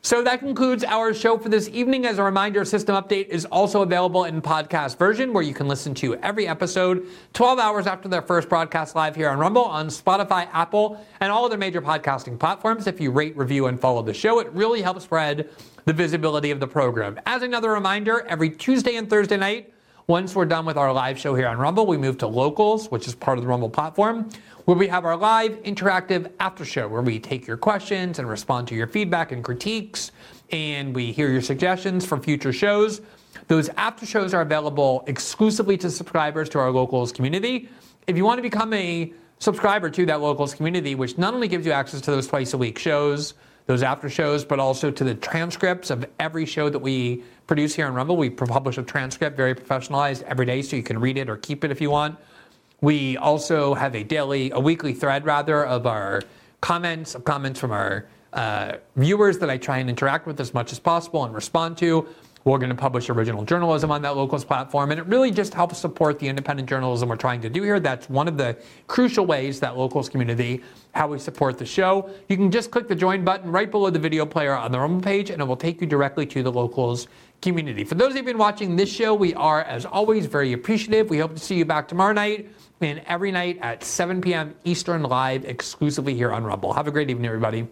Speaker 1: So that concludes our show for this evening. As a reminder, System Update is also available in podcast version where you can listen to every episode 12 hours after their first broadcast live here on Rumble, on Spotify, Apple, and all other major podcasting platforms. If you rate, review, and follow the show, it really helps spread the visibility of the program. As another reminder, every Tuesday and Thursday night, once we're done with our live show here on Rumble, we move to Locals, which is part of the Rumble platform where we have our live interactive after show where we take your questions and respond to your feedback and critiques and we hear your suggestions for future shows. Those after shows are available exclusively to subscribers to our locals community. If you want to become a subscriber to that locals community, which not only gives you access to those twice a week shows, those after shows, but also to the transcripts of every show that we produce here on Rumble. We publish a transcript, very professionalized every day, so you can read it or keep it if you want. We also have a daily, a weekly thread rather, of our comments, of comments from our uh, viewers that I try and interact with as much as possible and respond to. We're going to publish original journalism on that locals platform, and it really just helps support the independent journalism we're trying to do here. That's one of the crucial ways that locals community, how we support the show. You can just click the join button right below the video player on the Rumble page, and it will take you directly to the locals community. For those of you who've been watching this show, we are, as always, very appreciative. We hope to see you back tomorrow night and every night at 7 p.m. Eastern live exclusively here on Rumble. Have a great evening, everybody.